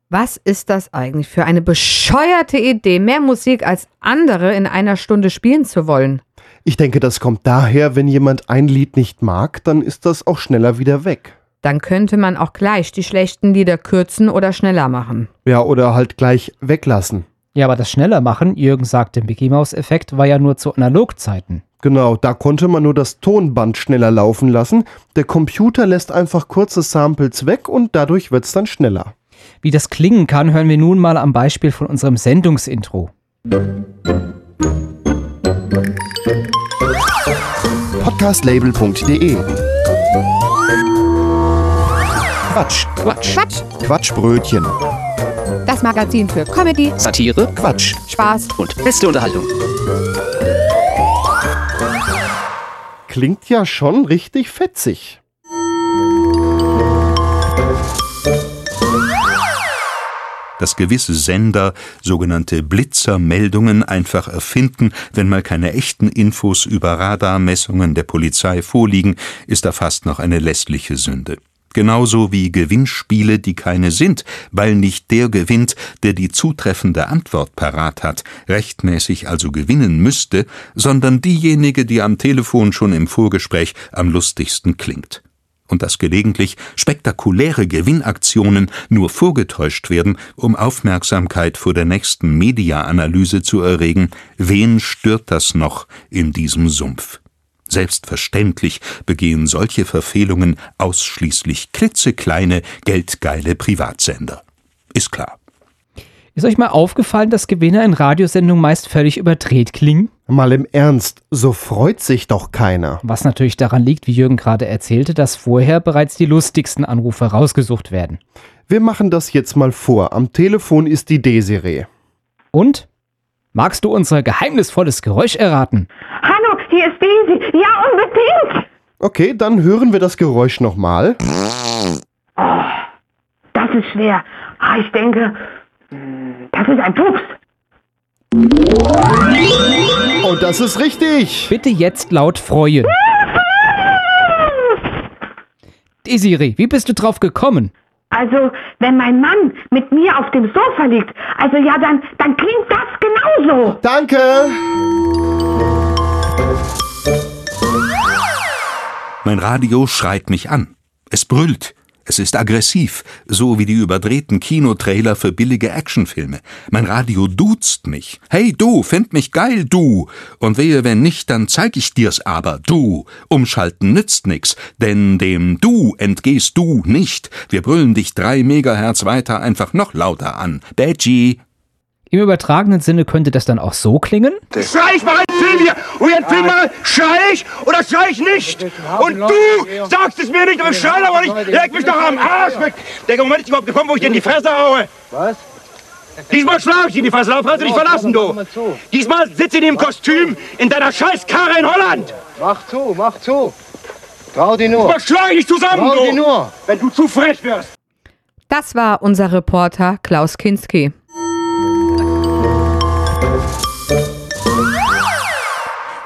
Was ist das eigentlich für eine bescheuerte Idee, mehr Musik als andere in einer Stunde spielen zu wollen?
Ich denke, das kommt daher, wenn jemand ein Lied nicht mag, dann ist das auch schneller wieder weg.
Dann könnte man auch gleich die schlechten Lieder kürzen oder schneller machen.
Ja, oder halt gleich weglassen.
Ja, aber das schneller machen, Jürgen sagte, Mickey Maus Effekt war ja nur zu Analogzeiten.
Genau, da konnte man nur das Tonband schneller laufen lassen. Der Computer lässt einfach kurze Samples weg und dadurch wird's dann schneller.
Wie das klingen kann, hören wir nun mal am Beispiel von unserem Sendungsintro.
Podcastlabel.de Quatsch.
Quatsch.
Quatsch.
Quatschbrötchen.
Das Magazin für Comedy,
Satire
Quatsch.
Spaß.
und beste Unterhaltung.
Klingt ja schon richtig fetzig.
dass gewisse Sender sogenannte Blitzermeldungen einfach erfinden, wenn mal keine echten Infos über Radarmessungen der Polizei vorliegen, ist da fast noch eine lästliche Sünde. Genauso wie Gewinnspiele, die keine sind, weil nicht der gewinnt, der die zutreffende Antwort parat hat, rechtmäßig also gewinnen müsste, sondern diejenige, die am Telefon schon im Vorgespräch am lustigsten klingt und dass gelegentlich spektakuläre Gewinnaktionen nur vorgetäuscht werden, um Aufmerksamkeit vor der nächsten Mediaanalyse zu erregen, wen stört das noch in diesem Sumpf? Selbstverständlich begehen solche Verfehlungen ausschließlich klitzekleine, geldgeile Privatsender. Ist klar.
Ist euch mal aufgefallen, dass Gewinner in Radiosendungen meist völlig überdreht klingen?
Mal im Ernst, so freut sich doch keiner.
Was natürlich daran liegt, wie Jürgen gerade erzählte, dass vorher bereits die lustigsten Anrufe rausgesucht werden.
Wir machen das jetzt mal vor. Am Telefon ist die Desiree.
Und? Magst du unser geheimnisvolles Geräusch erraten?
Hallo, hier ist Daisy. Ja, unbedingt.
Okay, dann hören wir das Geräusch nochmal.
Das ist schwer. Ah, ich denke, hm, das ist ein Pups.
Und das ist richtig.
Bitte jetzt laut freuen. Desiree, wie bist du drauf gekommen?
Also, wenn mein Mann mit mir auf dem Sofa liegt, also ja, dann, dann klingt das genauso.
Danke.
Mein Radio schreit mich an. Es brüllt. Es ist aggressiv, so wie die überdrehten Kinotrailer für billige Actionfilme. Mein Radio duzt mich. Hey du, find mich geil, du. Und wehe, wenn nicht, dann zeig ich dir's aber, du. Umschalten nützt nix, denn dem Du entgehst du nicht. Wir brüllen dich drei Megahertz weiter einfach noch lauter an. Badgie.
Im übertragenen Sinne könnte das dann auch so klingen?
Schrei ich mal einen Film hier! Und jetzt Film mal, schrei ich oder schrei ich nicht? Und du sagst es mir nicht, aber schrei aber nicht! Leg mich doch am Arsch weg! Der Moment ist überhaupt gekommen, wo ich dir in die Fresse haue!
Was?
Diesmal schlag ich dir in die Fresse, darauf kannst du dich verlassen, du! Diesmal sitze ich in dem Kostüm in deiner scheiß Karre in Holland!
Mach zu, mach zu. Trau dir nur.
Diesmal schlag ich dich zusammen,
Trau dir
du!
nur.
Wenn du zu frech wirst!
Das war unser Reporter Klaus Kinski.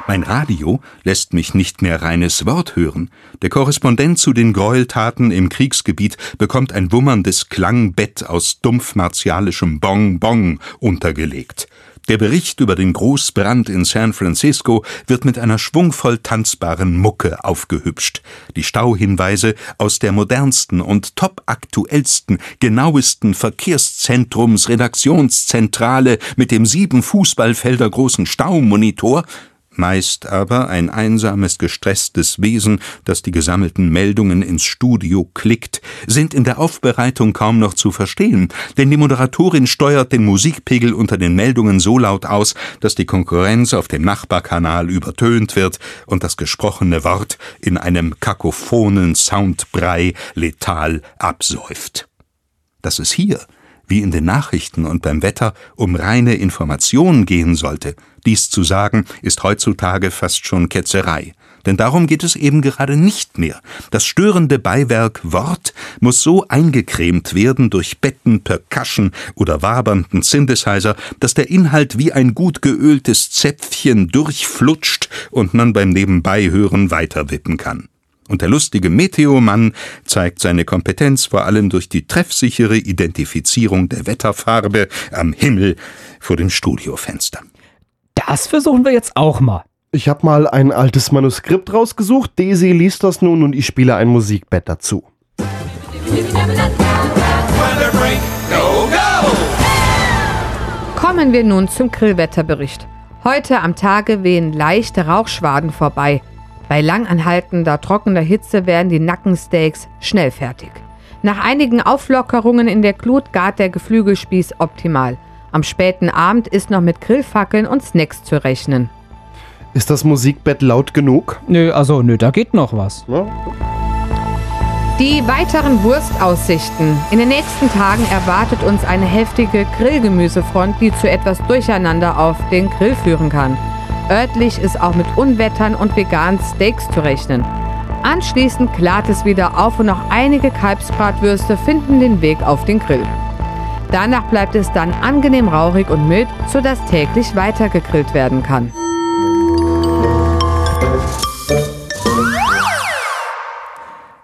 Mein Radio lässt mich nicht mehr reines Wort hören. Der Korrespondent zu den Gräueltaten im Kriegsgebiet bekommt ein wummerndes Klangbett aus dumpf martialischem Bong Bong untergelegt. Der Bericht über den Großbrand in San Francisco wird mit einer schwungvoll tanzbaren Mucke aufgehübscht. Die Stauhinweise aus der modernsten und topaktuellsten, genauesten Verkehrszentrums-Redaktionszentrale mit dem sieben Fußballfelder großen Staumonitor meist aber ein einsames, gestresstes Wesen, das die gesammelten Meldungen ins Studio klickt, sind in der Aufbereitung kaum noch zu verstehen, denn die Moderatorin steuert den Musikpegel unter den Meldungen so laut aus, dass die Konkurrenz auf dem Nachbarkanal übertönt wird und das gesprochene Wort in einem kakophonen Soundbrei letal absäuft. Dass es hier wie in den Nachrichten und beim Wetter um reine Information gehen sollte, dies zu sagen, ist heutzutage fast schon Ketzerei. Denn darum geht es eben gerade nicht mehr. Das störende Beiwerk Wort muss so eingecremt werden durch Betten, Percussion oder wabernden Synthesizer, dass der Inhalt wie ein gut geöltes Zäpfchen durchflutscht und man beim Nebenbeihören weiterwippen kann. Und der lustige Meteomann zeigt seine Kompetenz vor allem durch die treffsichere Identifizierung der Wetterfarbe am Himmel vor dem Studiofenster.
Das versuchen wir jetzt auch mal.
Ich habe mal ein altes Manuskript rausgesucht. Daisy liest das nun und ich spiele ein Musikbett dazu.
Kommen wir nun zum Grillwetterbericht. Heute am Tage wehen leichte Rauchschwaden vorbei. Bei langanhaltender trockener Hitze werden die Nackensteaks schnell fertig. Nach einigen Auflockerungen in der Glut gart der Geflügelspieß optimal. Am späten Abend ist noch mit Grillfackeln und Snacks zu rechnen.
Ist das Musikbett laut genug?
Nö, also nö, da geht noch was.
Ja.
Die weiteren Wurstaussichten. In den nächsten Tagen erwartet uns eine heftige Grillgemüsefront, die zu etwas Durcheinander auf den Grill führen kann. Örtlich ist auch mit Unwettern und veganen Steaks zu rechnen. Anschließend klart es wieder auf und noch einige Kalbsbratwürste finden den Weg auf den Grill. Danach bleibt es dann angenehm rauchig und mild, sodass täglich weiter gegrillt werden kann.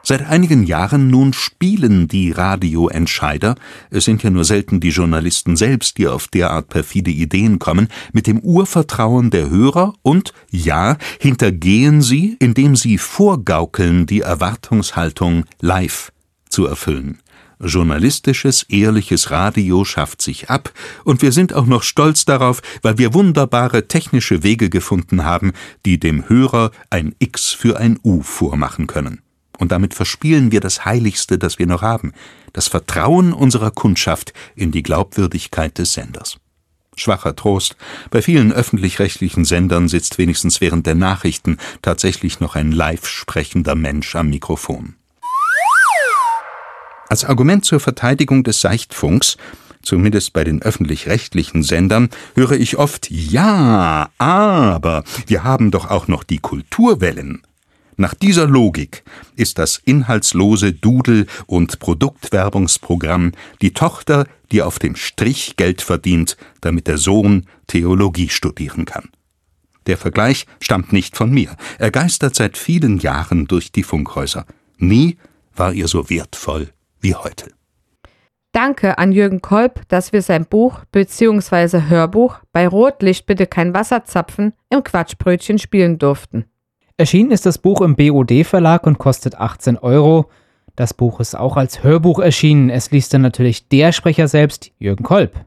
Seit einigen Jahren nun spielen die Radioentscheider, es sind ja nur selten die Journalisten selbst, die auf derart perfide Ideen kommen, mit dem Urvertrauen der Hörer und, ja, hintergehen sie, indem sie vorgaukeln, die Erwartungshaltung live zu erfüllen. Journalistisches, ehrliches Radio schafft sich ab, und wir sind auch noch stolz darauf, weil wir wunderbare technische Wege gefunden haben, die dem Hörer ein X für ein U vormachen können. Und damit verspielen wir das Heiligste, das wir noch haben, das Vertrauen unserer Kundschaft in die Glaubwürdigkeit des Senders. Schwacher Trost, bei vielen öffentlich-rechtlichen Sendern sitzt wenigstens während der Nachrichten tatsächlich noch ein live sprechender Mensch am Mikrofon. Als Argument zur Verteidigung des Seichtfunks zumindest bei den öffentlich-rechtlichen Sendern, höre ich oft Ja, aber wir haben doch auch noch die Kulturwellen. Nach dieser Logik ist das inhaltslose Dudel- und Produktwerbungsprogramm die Tochter, die auf dem Strich Geld verdient, damit der Sohn Theologie studieren kann. Der Vergleich stammt nicht von mir. Er geistert seit vielen Jahren durch die Funkhäuser. Nie war ihr so wertvoll wie heute.
Danke an Jürgen Kolb, dass wir sein Buch bzw. Hörbuch bei Rotlicht bitte kein Wasserzapfen im Quatschbrötchen spielen durften.
Erschienen ist das Buch im BOD Verlag und kostet 18 Euro. Das Buch ist auch als Hörbuch erschienen. Es liest dann natürlich der Sprecher selbst, Jürgen Kolb.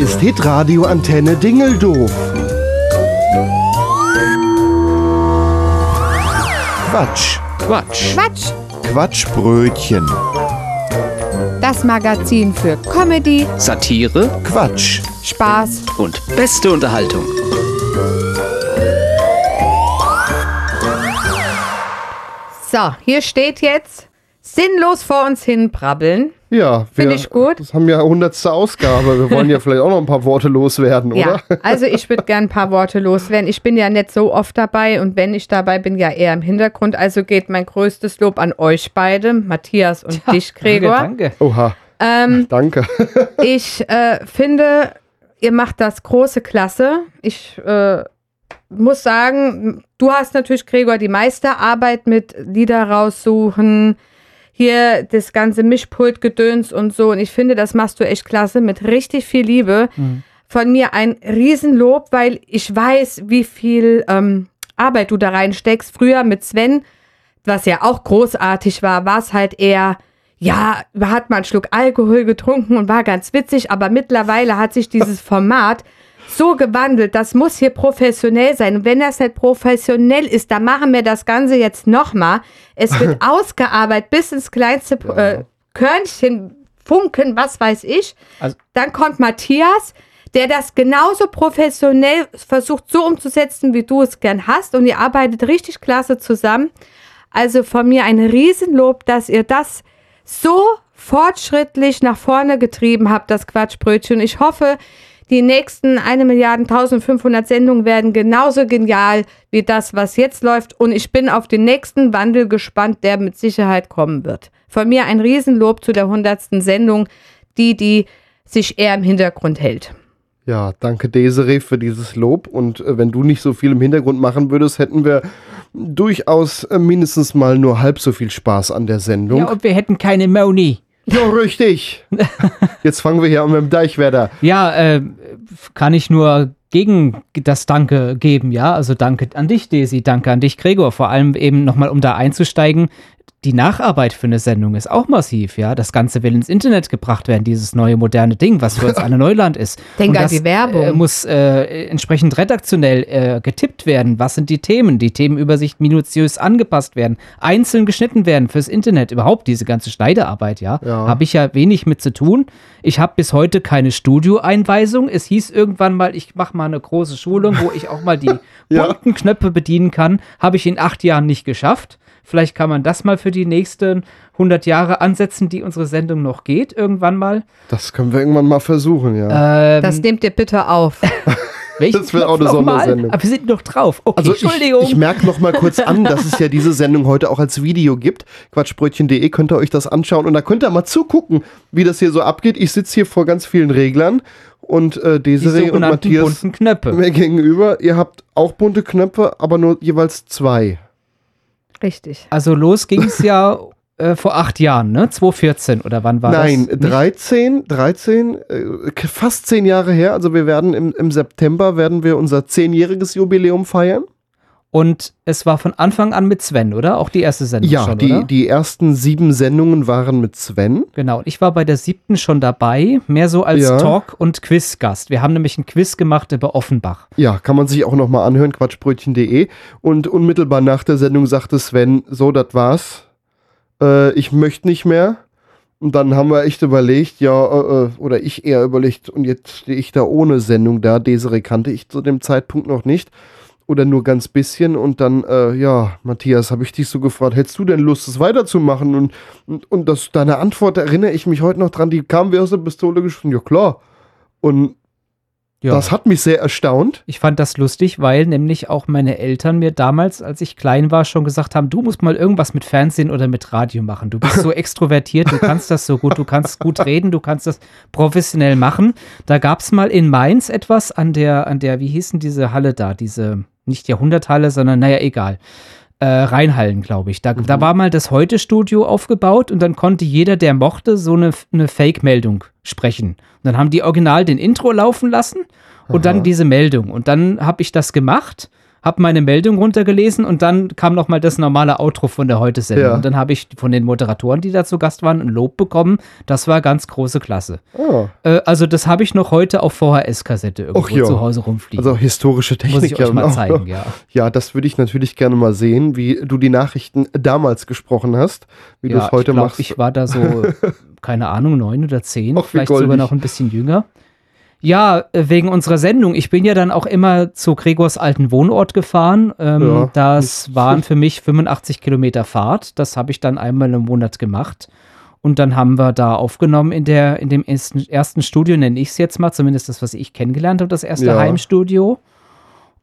Ist Hitradio Antenne Dingeldoof. Quatsch.
Quatsch.
Quatsch.
Quatschbrötchen.
Das Magazin für Comedy,
Satire.
Quatsch.
Spaß.
Und beste Unterhaltung.
So, hier steht jetzt sinnlos vor uns hin brabbeln.
Ja,
Finde ich gut.
Das haben ja hundertste Ausgabe. Wir wollen ja vielleicht auch noch ein paar Worte loswerden,
Ja,
oder?
also ich würde gern ein paar Worte loswerden. Ich bin ja nicht so oft dabei und wenn ich dabei bin, ja eher im Hintergrund. Also geht mein größtes Lob an euch beide, Matthias und dich, Gregor.
Danke.
Oha.
Ähm,
Danke.
ich äh, finde, ihr macht das große Klasse. Ich äh, muss sagen, du hast natürlich, Gregor, die meiste Arbeit mit Lieder raussuchen, hier das ganze Mischpultgedöns und so. Und ich finde, das machst du echt klasse mit richtig viel Liebe. Von mir ein Riesenlob, weil ich weiß, wie viel ähm, Arbeit du da reinsteckst. Früher mit Sven, was ja auch großartig war, war es halt eher, ja, hat mal einen Schluck Alkohol getrunken und war ganz witzig, aber mittlerweile hat sich dieses Format so gewandelt, das muss hier professionell sein. Und wenn das nicht professionell ist, dann machen wir das Ganze jetzt nochmal. Es wird ausgearbeitet bis ins kleinste äh, Körnchen, Funken, was weiß ich.
Also-
dann kommt Matthias, der das genauso professionell versucht so umzusetzen, wie du es gern hast. Und ihr arbeitet richtig klasse zusammen. Also von mir ein Riesenlob, dass ihr das so fortschrittlich nach vorne getrieben habt, das Quatschbrötchen. Ich hoffe, die nächsten 1 Milliarden 1500 Sendungen werden genauso genial wie das, was jetzt läuft. Und ich bin auf den nächsten Wandel gespannt, der mit Sicherheit kommen wird. Von mir ein Riesenlob zu der 100. Sendung, die, die sich eher im Hintergrund hält.
Ja, danke Desiree für dieses Lob. Und äh, wenn du nicht so viel im Hintergrund machen würdest, hätten wir durchaus äh, mindestens mal nur halb so viel Spaß an der Sendung.
Ja, und wir hätten keine Moni.
Ja, richtig. Jetzt fangen wir hier an mit dem Deichwerder.
Ja, äh, kann ich nur gegen das Danke geben, ja. Also danke an dich, Desi, danke an dich, Gregor. Vor allem eben nochmal, um da einzusteigen. Die Nacharbeit für eine Sendung ist auch massiv, ja. Das Ganze will ins Internet gebracht werden, dieses neue moderne Ding, was für uns alle Neuland ist.
Denk
Und
an
das,
die Werbung.
Äh, muss äh, entsprechend redaktionell äh, getippt werden. Was sind die Themen? Die Themenübersicht minutiös angepasst werden, einzeln geschnitten werden fürs Internet. Überhaupt diese ganze Schneidearbeit, ja.
Ja.
Habe ich ja wenig mit zu tun. Ich habe bis heute keine Studioeinweisung. Es hieß irgendwann mal, ich mache mal eine große Schulung, wo ich auch mal die
Ja.
bunten Knöpfe bedienen kann. Habe ich in acht Jahren nicht geschafft. Vielleicht kann man das mal für die nächsten 100 Jahre ansetzen, die unsere Sendung noch geht, irgendwann mal.
Das können wir irgendwann mal versuchen, ja.
Ähm,
Das nehmt ihr bitte auf.
welchen
das wird auch eine? Sondersendung.
Aber wir sind noch drauf. Okay,
Also ich,
Entschuldigung.
ich merke noch mal kurz an, dass es ja diese Sendung heute auch als Video gibt. Quatschbrötchen.de könnt ihr euch das anschauen und da könnt ihr mal zugucken, wie das hier so abgeht. Ich sitze hier vor ganz vielen Reglern und äh, Desiree und Matthias
bunten Knöpfe.
mir gegenüber. Ihr habt auch bunte Knöpfe, aber nur jeweils zwei.
Richtig.
Also los ging es ja äh, vor acht Jahren, ne? 2014 oder wann war
Nein,
das? Nicht?
13, 13, äh, fast zehn Jahre her. Also wir werden im, im September werden wir unser zehnjähriges Jubiläum feiern.
Und es war von Anfang an mit Sven, oder? Auch die erste Sendung
Ja,
schon,
die,
oder?
die ersten sieben Sendungen waren mit Sven.
Genau, und ich war bei der siebten schon dabei, mehr so als
Ja.
Talk- und Quizgast. Wir haben nämlich einen Quiz gemacht über Offenbach.
Ja, kann man sich auch nochmal anhören, quatschbrötchen.de. Und unmittelbar nach der Sendung sagte Sven, so, das war's. Äh, ich möchte nicht mehr. Und dann haben wir echt überlegt, ja, äh, äh, oder ich eher überlegt, und jetzt stehe ich da ohne Sendung da. Desiree kannte ich zu dem Zeitpunkt noch nicht. Oder nur ganz bisschen. Und dann, äh, ja, Matthias, habe ich dich so gefragt, hättest du denn Lust, das weiterzumachen? Und, und, und das, deine Antwort erinnere ich mich heute noch dran, die kam wie aus der Pistole geschossen. Ja, klar. Und
Ja.
das hat mich sehr erstaunt.
Ich fand das lustig, weil nämlich auch meine Eltern mir damals, als ich klein war, schon gesagt haben, du musst mal irgendwas mit Fernsehen oder mit Radio machen. Du bist so extrovertiert, du kannst das so gut, du kannst gut reden, du kannst das professionell machen. Da gab es mal in Mainz etwas an der, an der, wie hießen diese Halle da, diese, nicht Jahrhunderthalle, sondern naja, egal. Äh, Rheinhallen, glaube ich. Da, da war mal das Heute-Studio aufgebaut und dann konnte jeder, der mochte, so eine, eine Fake-Meldung sprechen. Und dann haben die original den Intro laufen lassen und dann diese Meldung. Und dann habe ich das gemacht, habe meine Meldung runtergelesen und dann kam noch mal das normale Outro von der Heute-Sendung.
Ja.
Und dann habe ich von den Moderatoren, die da zu Gast waren, ein Lob bekommen. Das war ganz große Klasse.
Ah.
Äh, also das habe ich noch heute auf VHS-Kassette irgendwo
Och
zu Hause rumfliegen.
Also historische Technik.
Muss ich euch
ja
mal
auch
zeigen, ja.
Ja, das würde ich natürlich gerne mal sehen, wie du die Nachrichten damals gesprochen hast, wie du
ja,
es heute
ich glaub,
machst.
Ich war da so, keine Ahnung, neun oder zehn,
Och,
vielleicht sogar
goldig.
noch ein bisschen jünger. Ja, äh, wegen unserer Sendung. Ich bin ja dann auch immer zu Gregors alten Wohnort gefahren. Ähm,
Ja.
das waren für mich 85 Kilometer Fahrt. Das habe ich dann einmal im Monat gemacht. Und dann haben wir da aufgenommen in, der, in dem ersten, ersten Studio, nenne ich es jetzt mal, zumindest das, was ich kennengelernt habe, das erste
Ja.
Heimstudio.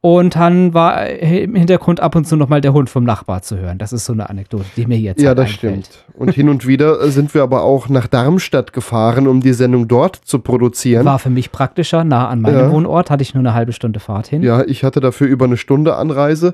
Und dann war im Hintergrund ab und zu nochmal der Hund vom Nachbar zu hören. Das ist so eine Anekdote, die mir jetzt
ja,
halt
das
einfällt.
stimmt. Und hin und wieder sind wir aber auch nach Darmstadt gefahren, um die Sendung dort zu produzieren.
War für mich praktischer, nah an meinem
Ja.
Wohnort, hatte ich nur eine halbe Stunde Fahrt hin.
Ja, ich hatte dafür über eine Stunde Anreise.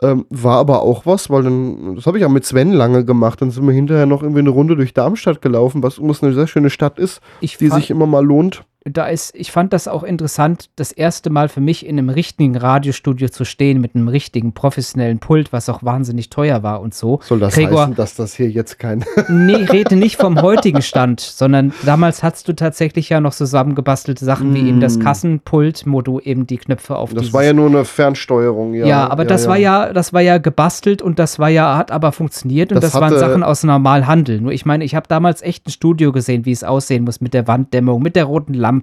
Ähm, war aber auch was, weil dann, das habe ich auch mit Sven lange gemacht. Dann sind wir hinterher noch irgendwie eine Runde durch Darmstadt gelaufen, was übrigens eine sehr schöne Stadt ist,
Ich
die sich immer mal lohnt.
Da ist, ich fand das auch interessant, das erste Mal für mich in einem richtigen Radiostudio zu stehen, mit einem richtigen professionellen Pult, was auch wahnsinnig teuer war und so.
Soll das
Gregor,
heißen, dass das hier jetzt kein.
Nee, rede nicht vom heutigen Stand, sondern damals hattest du tatsächlich ja noch zusammengebastelte Sachen wie eben das Kassenpult, wo du eben die Knöpfe auf
Mm. Das war ja nur eine Fernsteuerung, ja.
Ja, aber das war ja, das war ja gebastelt und das war ja, hat aber funktioniert und
Das
das, waren Sachen aus Normalhandel. Nur ich meine, ich habe damals echt ein Studio gesehen, wie es aussehen muss mit der Wanddämmung, mit der roten Lampe,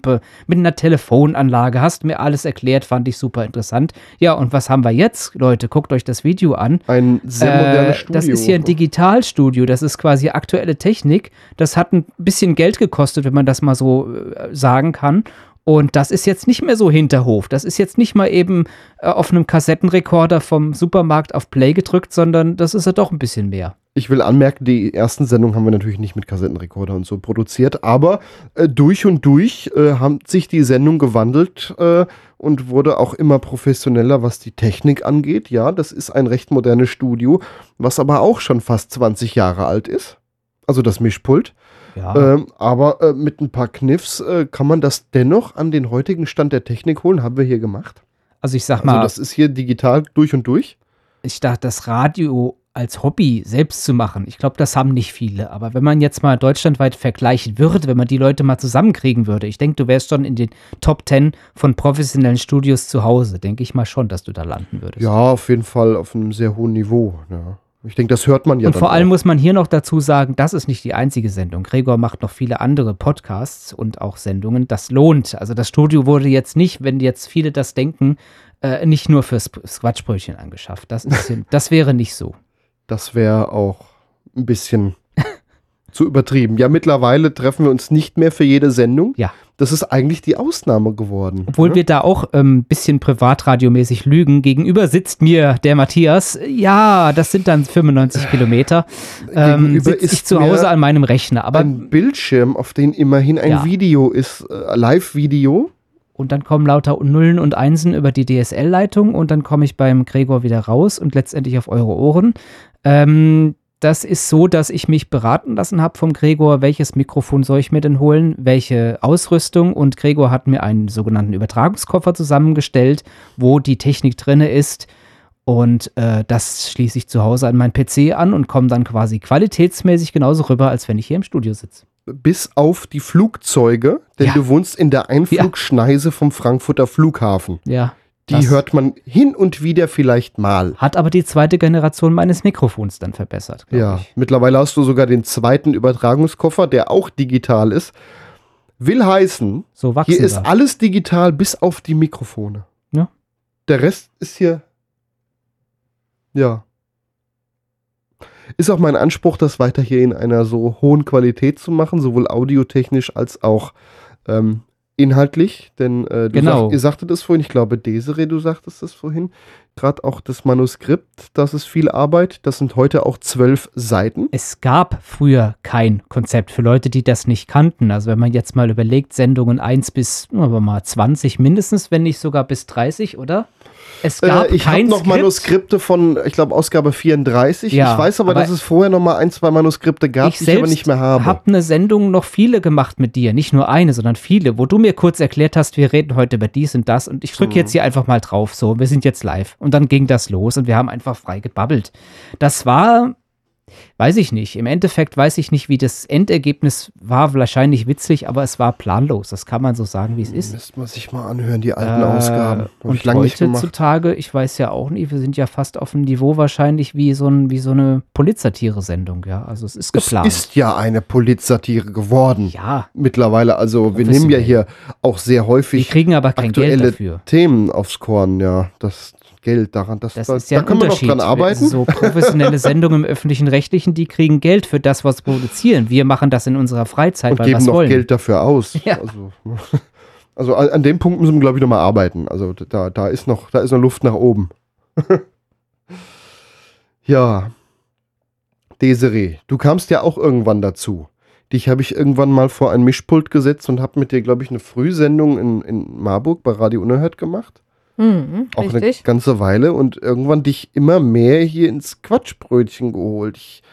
mit einer Telefonanlage. Hast mir alles erklärt, fand ich super interessant. Ja, und was haben wir jetzt, Leute? Guckt euch das Video an.
Ein sehr modernes Studio.
Das ist hier ein Digitalstudio, das ist quasi aktuelle Technik. Das hat ein bisschen Geld gekostet, wenn man das mal so äh, sagen kann. Und das ist jetzt nicht mehr so Hinterhof. Das ist jetzt nicht mal eben äh, auf einem Kassettenrekorder vom Supermarkt auf Play gedrückt, sondern das ist ja doch ein bisschen mehr.
Ich will anmerken, die ersten Sendungen haben wir natürlich nicht mit Kassettenrekorder und so produziert, aber äh, durch und durch äh, hat sich die Sendung gewandelt äh, und wurde auch immer professioneller, was die Technik angeht. Ja, das ist ein recht modernes Studio, was aber auch schon fast 20 Jahre alt ist. Also das Mischpult.
Ja.
Ähm, aber äh, mit ein paar Kniffs äh, kann man das dennoch an den heutigen Stand der Technik holen. Haben wir hier gemacht.
Also ich sag
Also
mal,
das ist hier digital durch und durch.
ich dachte, das Radio als Hobby selbst zu machen, ich glaube, das haben nicht viele. Aber wenn man jetzt mal deutschlandweit vergleichen würde, wenn man die Leute mal zusammenkriegen würde, ich denke, du wärst schon in den Top 10 von professionellen Studios zu Hause. Denke ich mal schon, dass du da landen würdest.
Ja, auf jeden Fall auf einem sehr hohen Niveau. Ja. Ich denke, das hört man ja
und vor allem
auch.
muss man hier noch dazu sagen, das ist nicht die einzige Sendung. Gregor macht noch viele andere Podcasts und auch Sendungen. Das lohnt. Also das Studio wurde jetzt nicht, wenn jetzt viele das denken, äh, nicht nur fürs Quatschbrötchen angeschafft. Das, ist, das wäre nicht so.
Das wäre auch ein bisschen zu übertrieben. Ja, mittlerweile treffen wir uns nicht mehr für jede Sendung.
Ja.
Das ist eigentlich die Ausnahme geworden.
Obwohl
ne?
wir da auch ein ähm, bisschen privatradiomäßig lügen. Gegenüber sitzt mir der Matthias. Ja, das sind dann 95 Kilometer. Ähm,
Gegenüber
sitze ich
ist
zu
mir
Hause an meinem Rechner. Aber
ein Bildschirm, auf den immerhin ein
Ja.
Video ist, äh, Live-Video.
und dann kommen lauter Nullen und Einsen über die DSL-Leitung und dann komme ich beim Gregor wieder raus und letztendlich auf eure Ohren. Ähm, das ist so, dass ich mich beraten lassen habe vom Gregor, welches Mikrofon soll ich mir denn holen, welche Ausrüstung und Gregor hat mir einen sogenannten Übertragungskoffer zusammengestellt, wo die Technik drinne ist und äh, das schließe ich zu Hause an meinen PC an und komme dann quasi qualitätsmäßig genauso rüber, als wenn ich hier im Studio sitze.
Bis auf die Flugzeuge, denn
Ja.
du wohnst in der Einflugschneise vom Frankfurter Flughafen.
Ja.
Die
das
hört man hin und wieder vielleicht mal.
Hat aber die zweite Generation meines Mikrofons dann verbessert.
Ja,
ich.
mittlerweile hast du sogar den zweiten Übertragungskoffer, der auch digital ist. Will heißen,
So
hier ist
wir.
alles digital bis auf die Mikrofone.
Ja.
Der Rest ist hier. Ja. Ist auch mein Anspruch, das weiter hier in einer so hohen Qualität zu machen, sowohl audiotechnisch als auch ähm, inhaltlich. Denn äh, du
Genau.
sagt, ihr sagtet es vorhin, ich glaube, Desiree, du sagtest es vorhin, gerade auch das Manuskript, das ist viel Arbeit. Das sind heute auch zwölf Seiten.
Es gab früher kein Konzept für Leute, die das nicht kannten. Also wenn man jetzt mal überlegt, Sendungen 1 bis wir mal 20 mindestens, wenn nicht sogar bis 30, oder? Es gab
Äh, ich habe noch
Skript.
Manuskripte von, ich glaube, Ausgabe 34.
Ja,
ich weiß aber,
aber
dass es vorher noch mal ein, zwei Manuskripte gab,
ich
die ich aber nicht mehr habe.
habe eine Sendung noch viele gemacht mit dir, nicht nur eine, sondern viele, wo du mir kurz erklärt hast, wir reden heute über dies und das und ich drücke
Mhm.
jetzt hier einfach mal drauf, so, wir sind jetzt live. Und dann ging das los und wir haben einfach frei gebabbelt. Das war Weiß ich nicht. Im Endeffekt weiß ich nicht, wie das Endergebnis war. Wahrscheinlich witzig, aber es war planlos. Das kann man so sagen, wie es ist.
Müsste man sich mal anhören, die alten äh, Ausgaben.
Und heutzutage, ich weiß ja auch nicht, wir sind ja fast auf dem Niveau wahrscheinlich wie so, ein, wie so eine Polizsatire-Sendung. Ja, also es ist geplant.
Es ist ja eine Polizsatire geworden.
Ja.
Mittlerweile. Also wir nehmen ja hier auch sehr häufig.
Wir kriegen aber kein Geld dafür.
Themen aufs Korn, ja. Das, Geld daran. Das,
das da, ist ja da können wir noch dran arbeiten. So professionelle Sendungen im öffentlichen Rechtlichen, die kriegen Geld für das, was sie produzieren. Wir machen das in unserer Freizeit,
und
weil
geben noch
wollen.
Geld dafür aus. Ja. Also, also, an dem Punkt müssen wir, glaube ich, nochmal arbeiten. Also da, da, ist noch, da ist noch Luft nach oben. ja. Desiree, du kamst ja auch irgendwann dazu. Dich habe ich irgendwann mal vor ein Mischpult gesetzt und habe mit dir, glaube ich, eine Frühsendung in, in Marburg bei Radio Unerhört gemacht.
Mhm,
auch
richtig.
eine ganze Weile und irgendwann dich immer mehr hier ins Quatschbrötchen geholt. Ich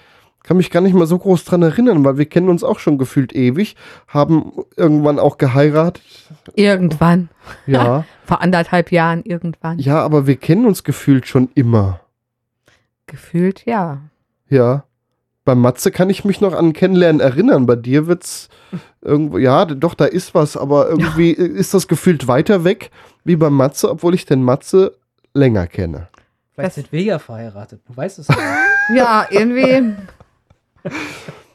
kann mich gar nicht mal so groß dran erinnern, weil wir kennen uns auch schon gefühlt ewig, haben irgendwann auch geheiratet.
Irgendwann.
Ja.
Vor anderthalb Jahren irgendwann.
Ja, aber wir kennen uns gefühlt schon immer.
Gefühlt, ja.
Ja. Bei Matze kann ich mich noch an Kennenlernen erinnern. Bei dir wird's irgendwo, ja, doch, da ist was, aber irgendwie ist das gefühlt weiter weg wie bei Matze, obwohl ich den Matze länger kenne.
Vielleicht sind wir ja verheiratet. Du weißt es nicht.
Ja, irgendwie.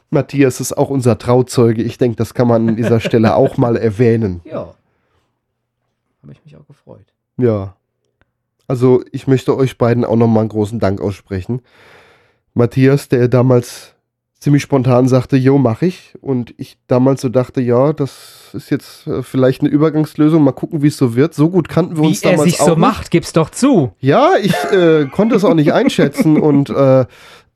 Matthias ist auch unser Trauzeuge. Ich denke, das kann man an dieser Stelle auch mal erwähnen.
ja. Habe ich mich auch gefreut.
Ja. Also, ich möchte euch beiden auch nochmal einen großen Dank aussprechen. Matthias, der damals ziemlich spontan sagte, jo, mach ich. Und ich damals so dachte, ja, das ist jetzt äh, vielleicht eine Übergangslösung. Mal gucken, wie es so wird. So gut kannten wir
Wie
uns
er
damals
sich
auch
so
nicht.
macht, gib's doch zu.
Ja, ich äh, konnte es auch nicht einschätzen und äh,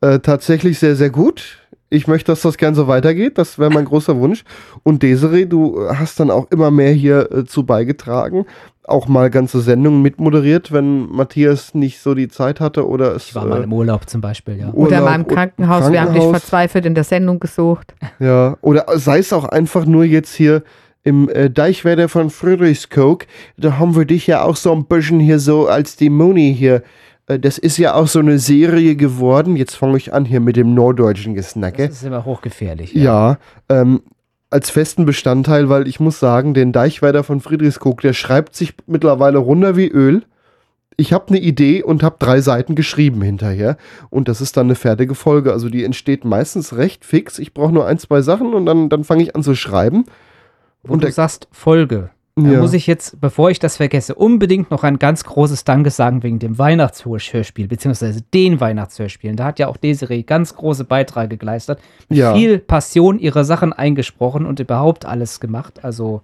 äh, tatsächlich sehr, sehr gut. Ich möchte, dass das gern so weitergeht. Das wäre mein großer Wunsch. Und Desiree, du hast dann auch immer mehr hier äh, zu beigetragen. Auch mal ganze Sendungen mitmoderiert, wenn Matthias nicht so die Zeit hatte oder es.
Ich war mal
äh,
im Urlaub zum Beispiel, ja.
Urlaub
Oder mal im
und
Krankenhaus. Wir haben dich
Krankenhaus.
verzweifelt in der Sendung gesucht.
Ja, oder sei es auch einfach nur jetzt hier im äh, Deichwerder von Friedrichskoog, da haben wir dich ja auch so ein bisschen hier so als die Moni hier. Äh, das ist ja auch so eine Serie geworden. Jetzt fange ich an hier mit dem norddeutschen Gesnacke.
Das ist immer hochgefährlich.
Ja, ähm, als festen Bestandteil, weil ich muss sagen, den Deichwerder von Friedrichskoog, der schreibt sich mittlerweile runter wie Öl. Ich habe eine Idee und habe drei Seiten geschrieben hinterher. Und das ist dann eine fertige Folge. Also die entsteht meistens recht fix. Ich brauche nur ein, zwei Sachen und dann, dann fange ich an zu schreiben.
Wo
Und
du sagst Folge. Da
Ja.
muss ich jetzt, bevor ich das vergesse, unbedingt noch ein ganz großes Danke sagen wegen dem Weihnachtshörspiel, beziehungsweise den Weihnachtshörspielen. Da hat ja auch Desiree ganz große Beiträge geleistet. Mit
Ja.
viel Passion ihre Sachen eingesprochen und überhaupt alles gemacht. Also,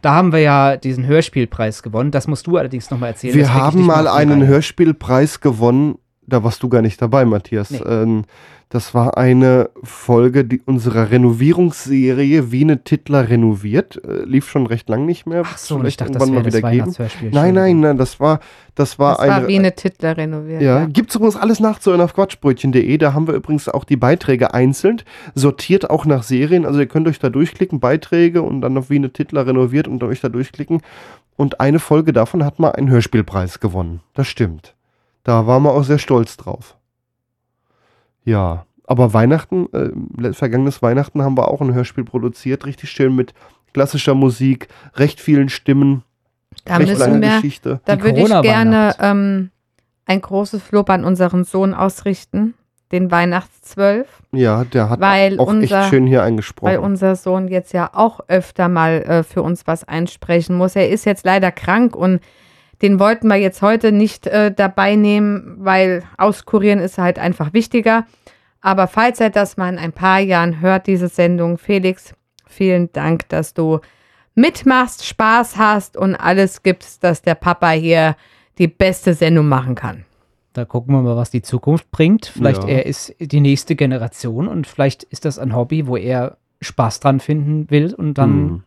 da haben wir ja diesen Hörspielpreis gewonnen. Das musst du allerdings nochmal erzählen.
Wir haben mal einen
Reihe.
Hörspielpreis gewonnen. Da warst du gar nicht dabei, Matthias.
Nee.
Ähm, das war eine Folge die, unserer Renovierungsserie Wiene Titler renoviert. Äh, lief schon recht lang nicht mehr.
Ach so, ich dachte, das
irgendwann
wäre das
mal wieder geben.
Weihnachtshörspiel.
Nein, nein, nein, das war, das war
Das war
eine.
wie eine Titler renoviert.
ja,
Ja.
gibt's übrigens alles nachzuhören auf quatschbrötchen.de. Da haben wir übrigens auch die Beiträge einzeln, sortiert auch nach Serien. Also ihr könnt euch da durchklicken, Beiträge und dann auf Wiene Titler renoviert und euch da durchklicken. Und eine Folge davon hat mal einen Hörspielpreis gewonnen. Das stimmt. Da waren wir auch sehr stolz drauf. Ja, aber Weihnachten, äh, vergangenes Weihnachten haben wir auch ein Hörspiel produziert, richtig schön mit klassischer Musik, recht vielen Stimmen,
Da
recht
müssen
lange
wir,
Geschichte.
da würde ich gerne ähm, ein großes Lob an unseren Sohn ausrichten, den Weihnachtszwölf,
Ja, der hat
Weil
auch
unser-
echt schön hier eingesprochen.
weil unser Sohn jetzt ja auch öfter mal äh, für uns was einsprechen muss. Er ist jetzt leider krank und den wollten wir jetzt heute nicht äh, dabei nehmen, weil auskurieren ist halt einfach wichtiger. Aber falls er das mal in ein paar Jahren hört, diese Sendung, Felix, vielen Dank, dass du mitmachst, Spaß hast und alles gibst, dass der Papa hier die beste Sendung machen kann.
Da gucken wir mal, was die Zukunft bringt. Vielleicht
Ja.
er ist die nächste Generation und vielleicht ist das ein Hobby, wo er Spaß dran finden will und dann,
Mhm.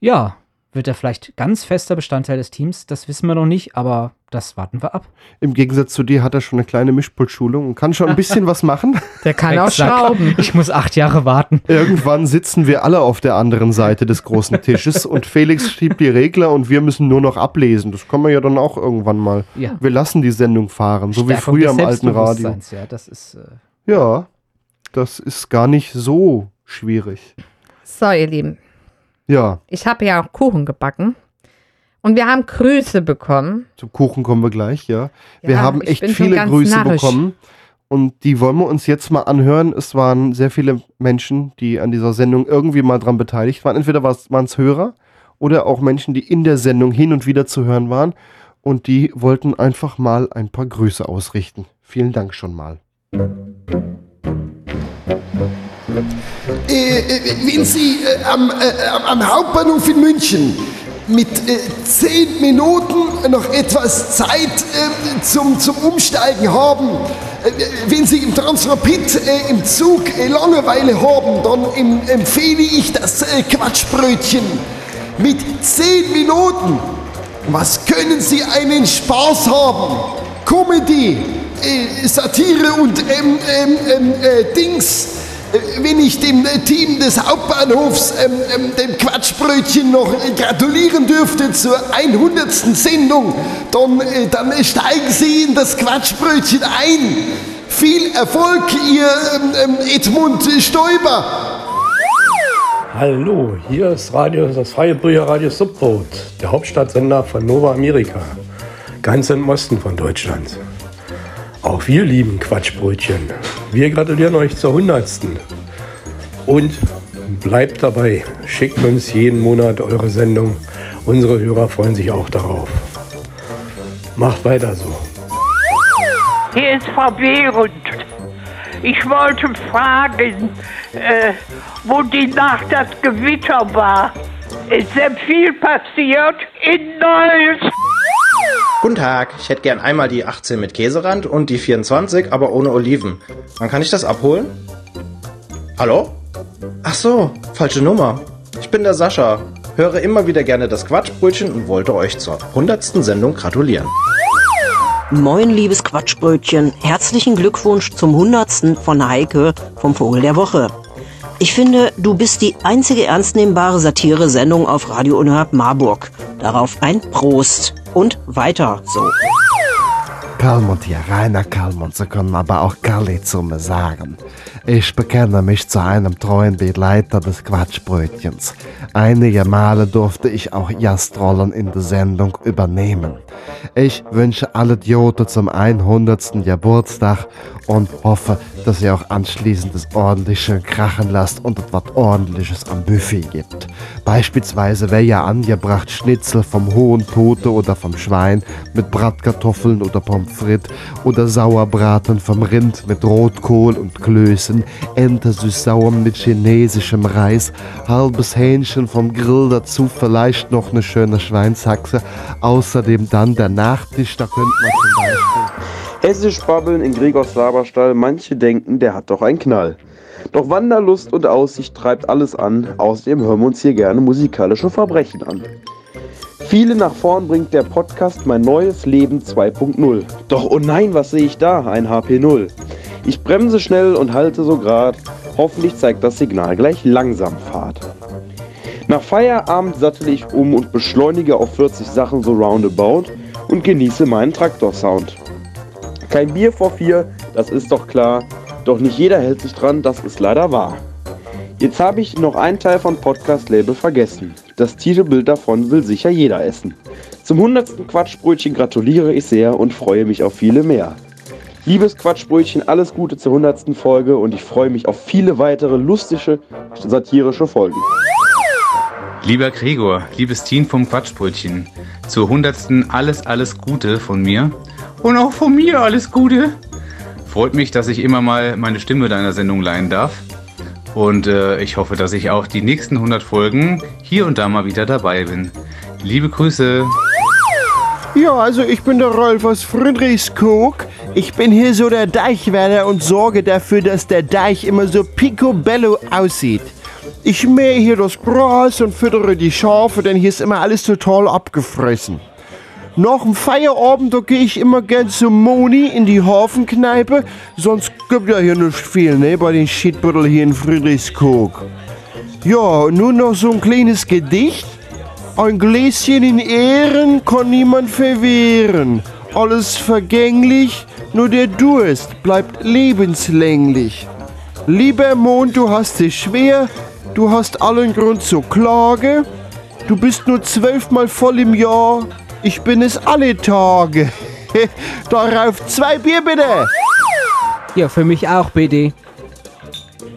ja, Wird er vielleicht ganz fester Bestandteil des Teams? Das wissen wir noch nicht, aber das warten wir ab.
Im Gegensatz zu dir hat er schon eine kleine Mischpultschulung und kann schon ein bisschen was machen.
Der kann auch schrauben.
Ich muss acht Jahre warten.
Irgendwann sitzen wir alle auf der anderen Seite des großen Tisches und Felix schiebt die Regler und wir müssen nur noch ablesen. Das können wir ja dann auch irgendwann mal.
Ja.
Wir lassen die Sendung fahren, so wie
Stärkung
früher
des
im alten Radio.
Ja, das ist. Äh,
Ja, das ist gar nicht so schwierig.
So, ihr Lieben,
Ja,
ich habe ja auch Kuchen gebacken. Und wir haben Grüße bekommen.
zum Kuchen kommen wir gleich, ja. Wir
Ja,
haben
ich
echt viele Grüße
narrisch.
bekommen. Und die wollen wir uns jetzt mal anhören. Es waren sehr viele Menschen, die an dieser Sendung irgendwie mal dran beteiligt waren. Entweder waren es Hörer oder auch Menschen, die in der Sendung hin und wieder zu hören waren. Und die wollten einfach mal ein paar Grüße ausrichten. Vielen Dank schon mal.
Äh, äh, wenn Sie äh, am, äh, am- am Hauptbahnhof in München mit äh, zehn Minuten noch etwas Zeit äh, zum, zum Umsteigen haben, äh, wenn Sie im Transrapid äh, im Zug äh, Langeweile haben, dann em, empfehle ich das äh, Quatschbrötchen mit zehn Minuten. Was können Sie einen Spaß haben? Comedy, äh, Satire und ähm, ähm, ähm, äh, Dings. Äh, Wenn ich dem äh, Team des Hauptbahnhofs, ähm, ähm, dem Quatschbrötchen, noch äh, gratulieren dürfte zur 100. Sendung, dann, äh, dann steigen Sie in das Quatschbrötchen ein. Viel Erfolg, Ihr ähm, ähm, Edmund Stoiber.
Hallo, hier ist Radio, das freie Brüderradio Subboot, der Hauptstadtsender von Nova Amerika, ganz im Osten von Deutschland. Auch wir lieben Quatschbrötchen. Wir gratulieren euch zur 100. Und bleibt dabei, schickt uns jeden Monat eure Sendung. Unsere Hörer freuen sich auch darauf. Macht weiter so.
Hier ist Frau Behrendt. Ich wollte fragen, äh, wo die Nacht das Gewitter war. Ist denn viel passiert in Neuss?
Guten Tag, ich hätte gern einmal die 18 mit Käserand und die 24, aber ohne Oliven. Wann kann ich das abholen? Hallo? Ach so, falsche Nummer. Ich bin der Sascha, höre immer wieder gerne das Quatschbrötchen und wollte euch zur 100. Sendung gratulieren.
Moin, liebes Quatschbrötchen. Herzlichen Glückwunsch zum 100. von Heike vom Vogel der Woche. Ich finde, du bist die einzige ernstnehmbare Satire-Sendung auf Radio Unerhört Marburg. Darauf ein Prost und weiter so.
Kalmund hier, Rainer Kalmund, Sie können aber auch Kalli zu mir sagen. Ich bekenne mich zu einem treuen Begleiter des Quatschbrötchens. Einige Male durfte ich auch Gastrollen in der Sendung übernehmen. Ich wünsche alle Idioten zum 100. Geburtstag und hoffe, dass ihr auch anschließend es ordentlich schön krachen lasst und etwas ordentliches am Buffet gibt. Beispielsweise wäre ja angebracht Schnitzel vom hohen Tote oder vom Schwein mit Bratkartoffeln oder Pommes frites oder Sauerbraten vom Rind mit Rotkohl und Klößen, Ente süß-sauer mit chinesischem Reis, halbes Hähnchen vom Grill dazu, vielleicht noch eine schöne Schweinshaxe, außerdem dann der Nachtisch, da könnte man zum Beispiel...
Hessisch babbeln in Gregors Laberstall, manche denken, der hat doch einen Knall. Doch Wanderlust und Aussicht treibt alles an, außerdem hören wir uns hier gerne musikalische Verbrechen an. Viele nach vorn bringt der Podcast Mein neues Leben 2.0. Doch oh nein, was sehe ich da? Ein HP0. Ich bremse schnell und halte so grad. Hoffentlich zeigt das Signal gleich langsam Fahrt. Nach Feierabend sattel ich um und beschleunige auf 40 Sachen so roundabout und genieße meinen Traktorsound. Kein Bier vor vier, das ist doch klar. Doch nicht jeder hält sich dran, das ist leider wahr. Jetzt habe ich noch einen Teil von Podcast Label vergessen. Das Titelbild davon will sicher jeder essen. Zum 100. Quatschbrötchen gratuliere ich sehr und freue mich auf viele mehr. Liebes Quatschbrötchen, alles Gute zur 100. Folge und ich freue mich auf viele weitere lustige, satirische Folgen.
Lieber Gregor, liebes Team vom Quatschbrötchen, zur hundertsten alles, alles Gute von mir. Und auch von mir alles Gute. Freut mich, dass ich immer mal meine Stimme deiner Sendung leihen darf. Und äh, ich hoffe, dass ich auch die nächsten 100 Folgen hier und da mal wieder dabei bin. Liebe Grüße.
Ja, also ich bin der Rolf aus Friedrichskoog. Ich bin hier so der Deichwärter und sorge dafür, dass der Deich immer so picobello aussieht.
Ich mähe hier das Gras und füttere die Schafe, denn hier ist immer alles total abgefressen. Nach dem Feierabend, da gehe ich immer gern zum Moni in die Hafenkneipe. Sonst gibt ja hier nicht viel, ne, bei den Schiedbüttel hier in Friedrichskoog. Ja, nun noch so ein kleines Gedicht. Ein Gläschen in Ehren kann niemand verwehren. Alles vergänglich, nur der Durst bleibt lebenslänglich. Lieber Mond, du hast es schwer, du hast allen Grund zur Klage. Du bist nur zwölfmal voll im Jahr, ich bin es alle Tage. Darauf zwei Bier bitte.
Ja, für mich auch bitte.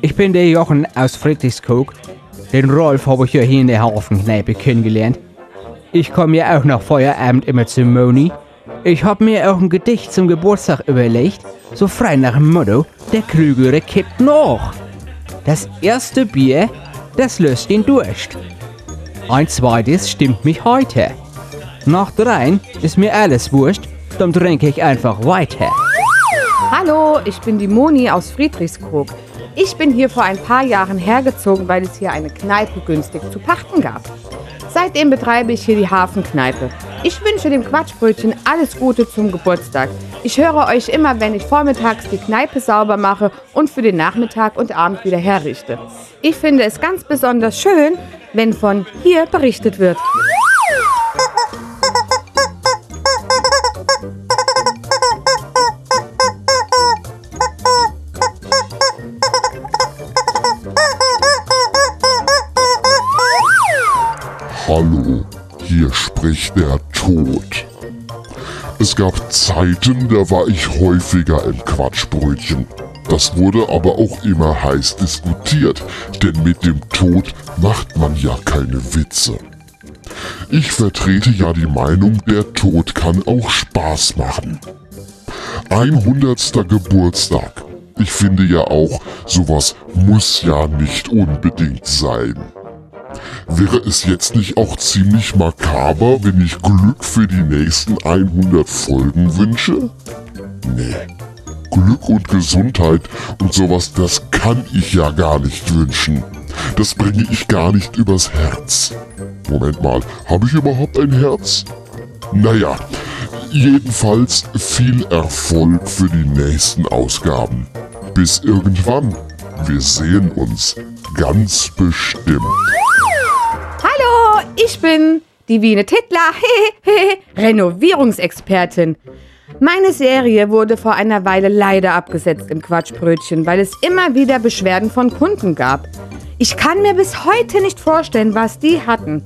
Ich bin der Jochen aus Friedrichskoog. Den Rolf habe ich ja hier in der Hafenkneipe kennengelernt. Ich komme ja auch nach Feierabend immer zum Moni. Ich habe mir auch ein Gedicht zum Geburtstag überlegt, so frei nach dem Motto, der Klügere kippt noch. Das erste Bier, das löst den Durst. Ein zweites stimmt mich heute. Nach dreien ist mir alles wurscht, dann trinke ich einfach weiter.
Hallo, ich bin die Moni aus Friedrichskoog. Ich bin hier vor ein paar Jahren hergezogen, weil es hier eine Kneipe günstig zu pachten gab. Seitdem betreibe ich hier die Hafenkneipe. Ich wünsche dem Quatschbrötchen alles Gute zum Geburtstag. Ich höre euch immer, wenn ich vormittags die Kneipe sauber mache und für den Nachmittag und Abend wieder herrichte. Ich finde es ganz besonders schön, wenn von hier berichtet wird.
Hallo, hier spricht der Tod. Es gab Zeiten, da war ich häufiger im Quatschbrötchen. Das wurde aber auch immer heiß diskutiert, denn mit dem Tod macht man ja keine Witze. Ich vertrete ja die Meinung, der Tod kann auch Spaß machen. 100. Geburtstag. Ich finde ja auch, sowas muss ja nicht unbedingt sein. Wäre es jetzt nicht auch ziemlich makaber, wenn ich Glück für die nächsten 100 Folgen wünsche? Nee. Glück und Gesundheit und sowas, das kann ich ja gar nicht wünschen. Das bringe ich gar nicht übers Herz. Moment mal, habe ich überhaupt ein Herz? Naja, jedenfalls viel Erfolg für die nächsten Ausgaben. Bis irgendwann. Wir sehen uns. Ganz bestimmt.
Hallo, ich bin die Wiene Tittler, Renovierungsexpertin. Meine Serie wurde vor einer Weile leider abgesetzt im Quatschbrötchen, weil es immer wieder Beschwerden von Kunden gab. Ich kann mir bis heute nicht vorstellen, was die hatten.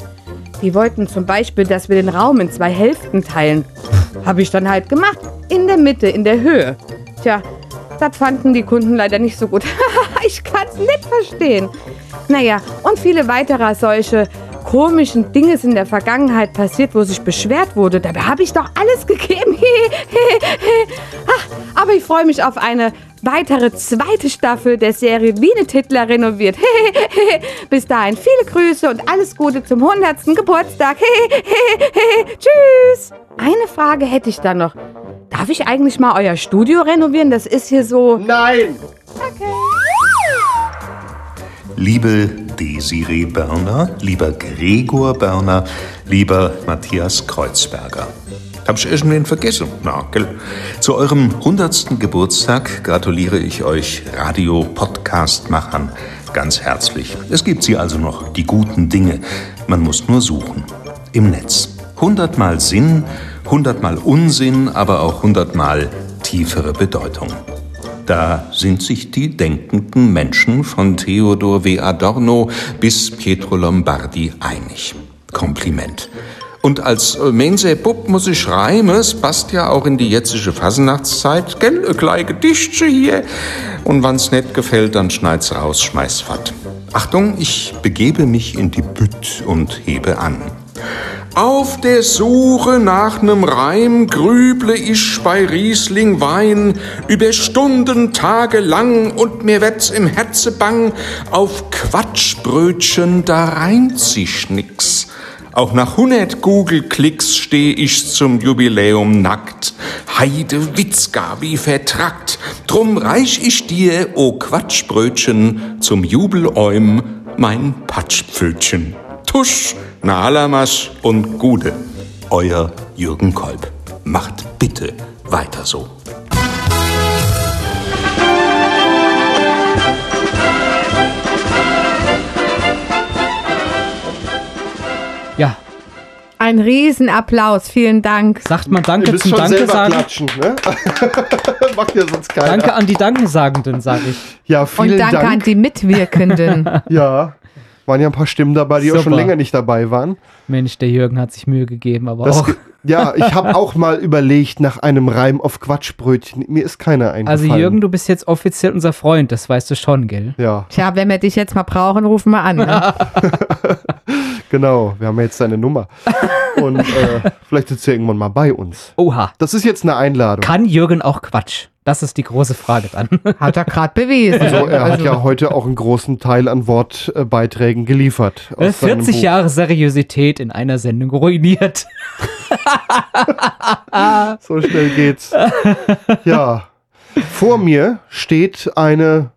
Die wollten zum Beispiel, dass wir den Raum in zwei Hälften teilen. Habe ich dann halt gemacht. In der Mitte, in der Höhe. Tja, das fanden die Kunden leider nicht so gut. ich kann es nicht verstehen. Naja, und viele weitere solche komischen Dinge sind in der Vergangenheit passiert, wo sich beschwert wurde. Dabei habe ich doch alles gegeben. Ach, aber ich freue mich auf eine weitere zweite Staffel der Serie Wiene Titler renoviert. Bis dahin viele Grüße und alles Gute zum 100. Geburtstag. Tschüss. Eine Frage hätte ich da noch. Darf ich eigentlich mal euer Studio renovieren? Das ist hier so...
Nein.
Okay.
Liebe Desiree Börner, lieber Gregor Börner, lieber Matthias Kreuzberger. Hab ich irgendwen vergessen? Na, gell? Zu eurem 100. Geburtstag gratuliere ich euch Radio-Podcast-Machern ganz herzlich. Es gibt sie also noch, die guten Dinge. Man muss nur suchen. Im Netz. 100 Mal Sinn, 100 Mal Unsinn, aber auch 100 Mal tiefere Bedeutung. Da sind sich die denkenden Menschen von Theodor W. Adorno bis Pietro Lombardi einig. Kompliment. Und als Mense Bub muss ich reimen, es passt ja auch in die jetzige Fasenachtszeit, gell, ein kleine Gedichtchen hier. Und wann's nicht gefällt, dann schneid's raus, schmeiß fort. Achtung, ich begebe mich in die Bütt und hebe an. Auf der Suche nach nem Reim grüble ich bei Riesling Wein über Stunden, Tage lang und mir wird's im Herze bang, auf Quatschbrötchen da reimt sich nix. Auch nach hundert Google-Klicks steh ich zum Jubiläum nackt. Heide Witzka wie vertrackt. Drum reich ich dir, o Quatschbrötchen, zum Jubeläum
mein Patschpfötchen. Tusch, Nahalamas und Gude.
Euer Jürgen Kolb. Macht bitte weiter so.
Ja.
Ein Riesenapplaus, vielen Dank.
Sagt man Danke zum Danke sagen.
klatschen, ne? Macht ja sonst keiner.
Danke an die Dankesagenden, sage ich.
Ja, vielen
Und danke
Dank.
an die Mitwirkenden.
Ja, waren ja ein paar Stimmen dabei, die auch schon
Super.
länger nicht dabei waren.
Mensch, der Jürgen hat sich Mühe gegeben, aber
Das
auch.
ja, ich habe auch mal überlegt nach einem Reim auf Quatschbrötchen. Mir ist keiner
Also
eingefallen.
Jürgen, du bist jetzt offiziell unser Freund, das weißt du schon, gell?
Ja,
Tja, wenn wir dich jetzt mal brauchen, rufen wir an. Ne?
genau. Wir haben ja jetzt seine Nummer. Und äh, vielleicht sitzt er irgendwann mal bei uns.
Oha.
Das ist jetzt eine Einladung.
Kann Jürgen auch Quatsch? Das ist die große Frage dann.
Hat er gerade bewiesen.
Also er hat
Also-
ja heute auch einen großen Teil an Wortbeiträgen geliefert. aus seinem
40
Buch.
Jahre Seriosität in einer Sendung ruiniert.
So schnell geht's. Ja. Vor mir steht eine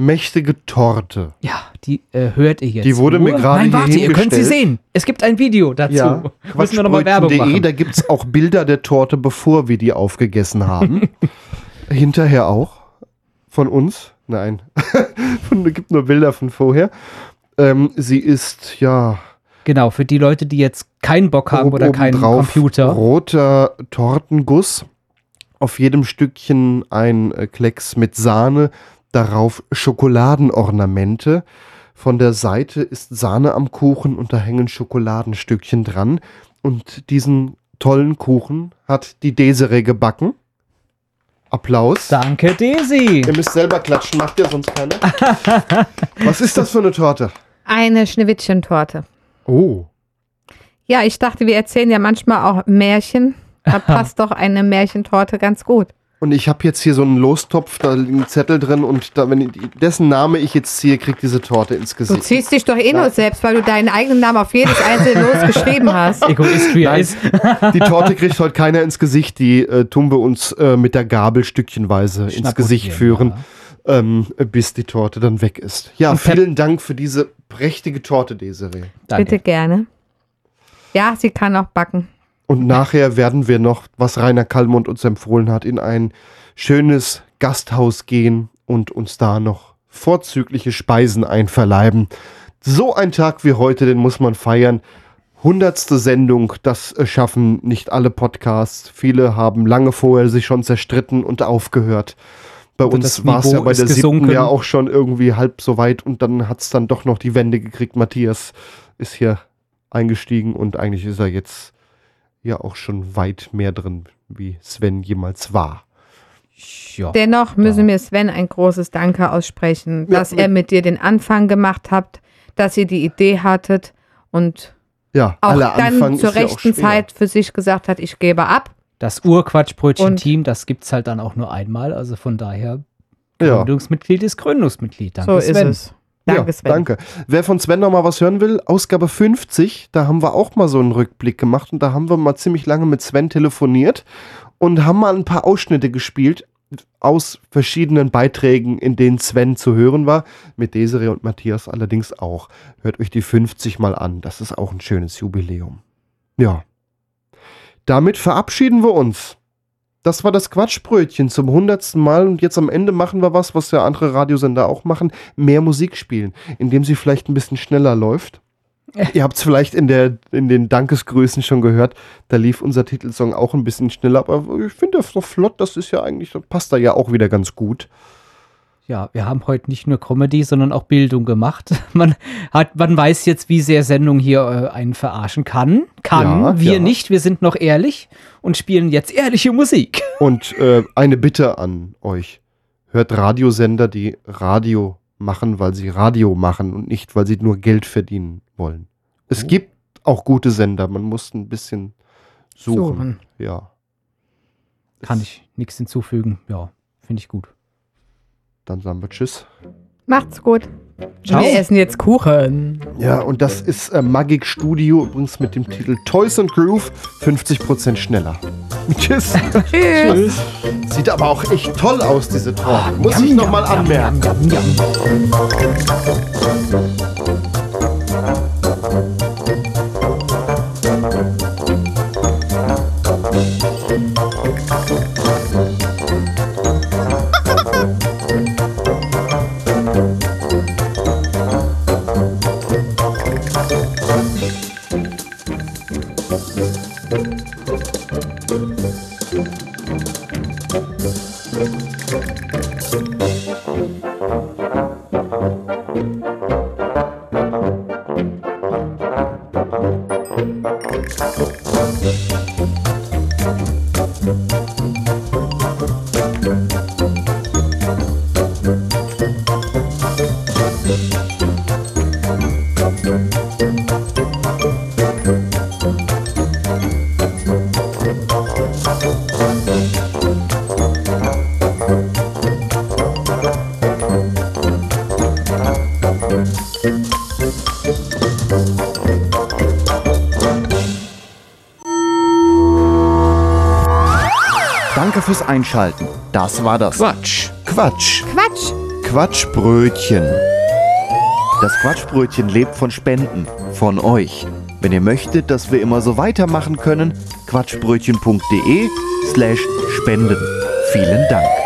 mächtige Torte.
Ja, die äh, hört ihr jetzt.
Die wurde mir
nur.
gerade
Nein, warte, ihr könnt sie sehen. Es gibt ein Video dazu.
Ja,
Müssen wir nochmal Werbung
Quatschbrötchen.de,
machen.
da gibt es auch Bilder der Torte, bevor wir die aufgegessen haben. Hinterher auch. Von uns. Nein. Es gibt nur Bilder von vorher. Ähm, sie ist, ja,
Genau, für die Leute, die jetzt keinen Bock haben oder keinen Computer.
roter Tortenguss. Auf jedem Stückchen ein äh, Klecks mit Sahne. Darauf Schokoladenornamente. Von der Seite ist Sahne am Kuchen und da hängen Schokoladenstückchen dran. Und diesen tollen Kuchen hat die Desiree gebacken. Applaus.
Danke, Desi.
Ihr müsst selber klatschen, macht ihr sonst keiner. Was ist das für eine Torte?
Eine Schneewittchentorte.
Oh.
Ja, ich dachte, wir erzählen ja manchmal auch Märchen. Da passt doch eine Märchentorte ganz gut.
Und ich habe jetzt hier so einen Lostopf, da liegt ein Zettel drin und da, wenn ich, dessen Name ich jetzt ziehe, kriegt diese Torte ins
Du
Gesicht.
ziehst dich doch eh nur selbst, weil du deinen eigenen Namen auf jedes einzelne Los geschrieben hast.
Egoist wie
die Torte kriegt heute keiner ins Gesicht, die äh, tun wir uns äh, mit der Gabel stückchenweise ins Gesicht führen, ähm, bis die Torte dann weg ist. Ja, vielen Dank für diese prächtige Torte, Desiree.
Bitte gerne. Ja, sie kann auch backen.
Und nachher werden wir noch, was Rainer Kallmund uns empfohlen hat, in ein schönes Gasthaus gehen und uns da noch vorzügliche Speisen einverleiben. So ein Tag wie heute, den muss man feiern. Hundertste Sendung, das schaffen nicht alle Podcasts. Viele haben lange vorher sich schon zerstritten und aufgehört. Bei
Also
uns war es ja bei der
gesunken.
siebten ja auch schon irgendwie halb so weit und dann hat es dann doch noch die Wende gekriegt. Matthias ist hier eingestiegen und eigentlich ist er jetzt ja auch schon weit mehr drin, wie Sven jemals war.
Ja.
Dennoch müssen wir Sven ein großes Danke aussprechen,
Ja,
dass er mit dir den Anfang gemacht habt, dass ihr die Idee hattet und
Ja,
auch dann
Anfang
zur rechten. Zeit für sich gesagt hat, ich gebe ab.
Das Urquatschbrötchen-Team, das gibt es halt dann auch nur einmal. Also von daher,
Ja.
Gründungsmitglied ist Gründungsmitglied. Danke,
So ist
Sven.
es. Danke,
ja,
Sven.
Danke. Wer von Sven noch mal was hören will, Ausgabe 50, da haben wir auch mal so einen Rückblick gemacht und da haben wir mal ziemlich lange mit Sven telefoniert und haben mal ein paar Ausschnitte gespielt aus verschiedenen Beiträgen, in denen Sven zu hören war, mit Desiree und Matthias allerdings auch. Hört euch die 50 mal an, das ist auch ein schönes Jubiläum. Ja. Damit verabschieden wir uns. Das war das Quatschbrötchen zum hundertsten Mal und jetzt am Ende machen wir was, was ja andere Radiosender auch machen, mehr Musik spielen, indem sie vielleicht ein bisschen schneller läuft. Ihr habt es vielleicht in, der, in den Dankesgrüßen schon gehört, da lief unser Titelsong auch ein bisschen schneller, aber ich finde das doch flott, das ist ja eigentlich, das passt da ja auch wieder ganz gut.
Ja, wir haben heute nicht nur Comedy, sondern auch Bildung gemacht. Man, hat, man weiß jetzt, wie sehr Sendung hier äh, einen verarschen kann. Kann,
Ja,
wir
ja.
nicht, wir sind noch ehrlich und spielen jetzt ehrliche Musik.
Und äh, eine Bitte an euch. Hört Radiosender, die Radio machen, weil sie Radio machen und nicht, weil sie nur Geld verdienen wollen. Es gibt auch gute Sender, man muss ein bisschen suchen.
Suchen.
Ja.
Kann ich nichts hinzufügen. Ja, finde ich gut.
Dann sagen wir Tschüss.
Macht's gut.
Ciao.
Wir essen jetzt Kuchen.
Ja, und das ist äh, Magic Studio, übrigens mit dem Titel Toys and Groove, 50% schneller. Tschüss.
Tschüss.
Sieht aber auch echt toll aus, diese Torte. Muss ich nochmal anmerken.
Yum, yum, yum.
Einschalten. Das war das
Quatsch.
Quatsch.
Quatsch.
Quatschbrötchen. Das Quatschbrötchen lebt von Spenden. Von euch. Wenn ihr möchtet, dass wir immer so weitermachen können, quatschbrötchen.de slash spenden. Vielen Dank.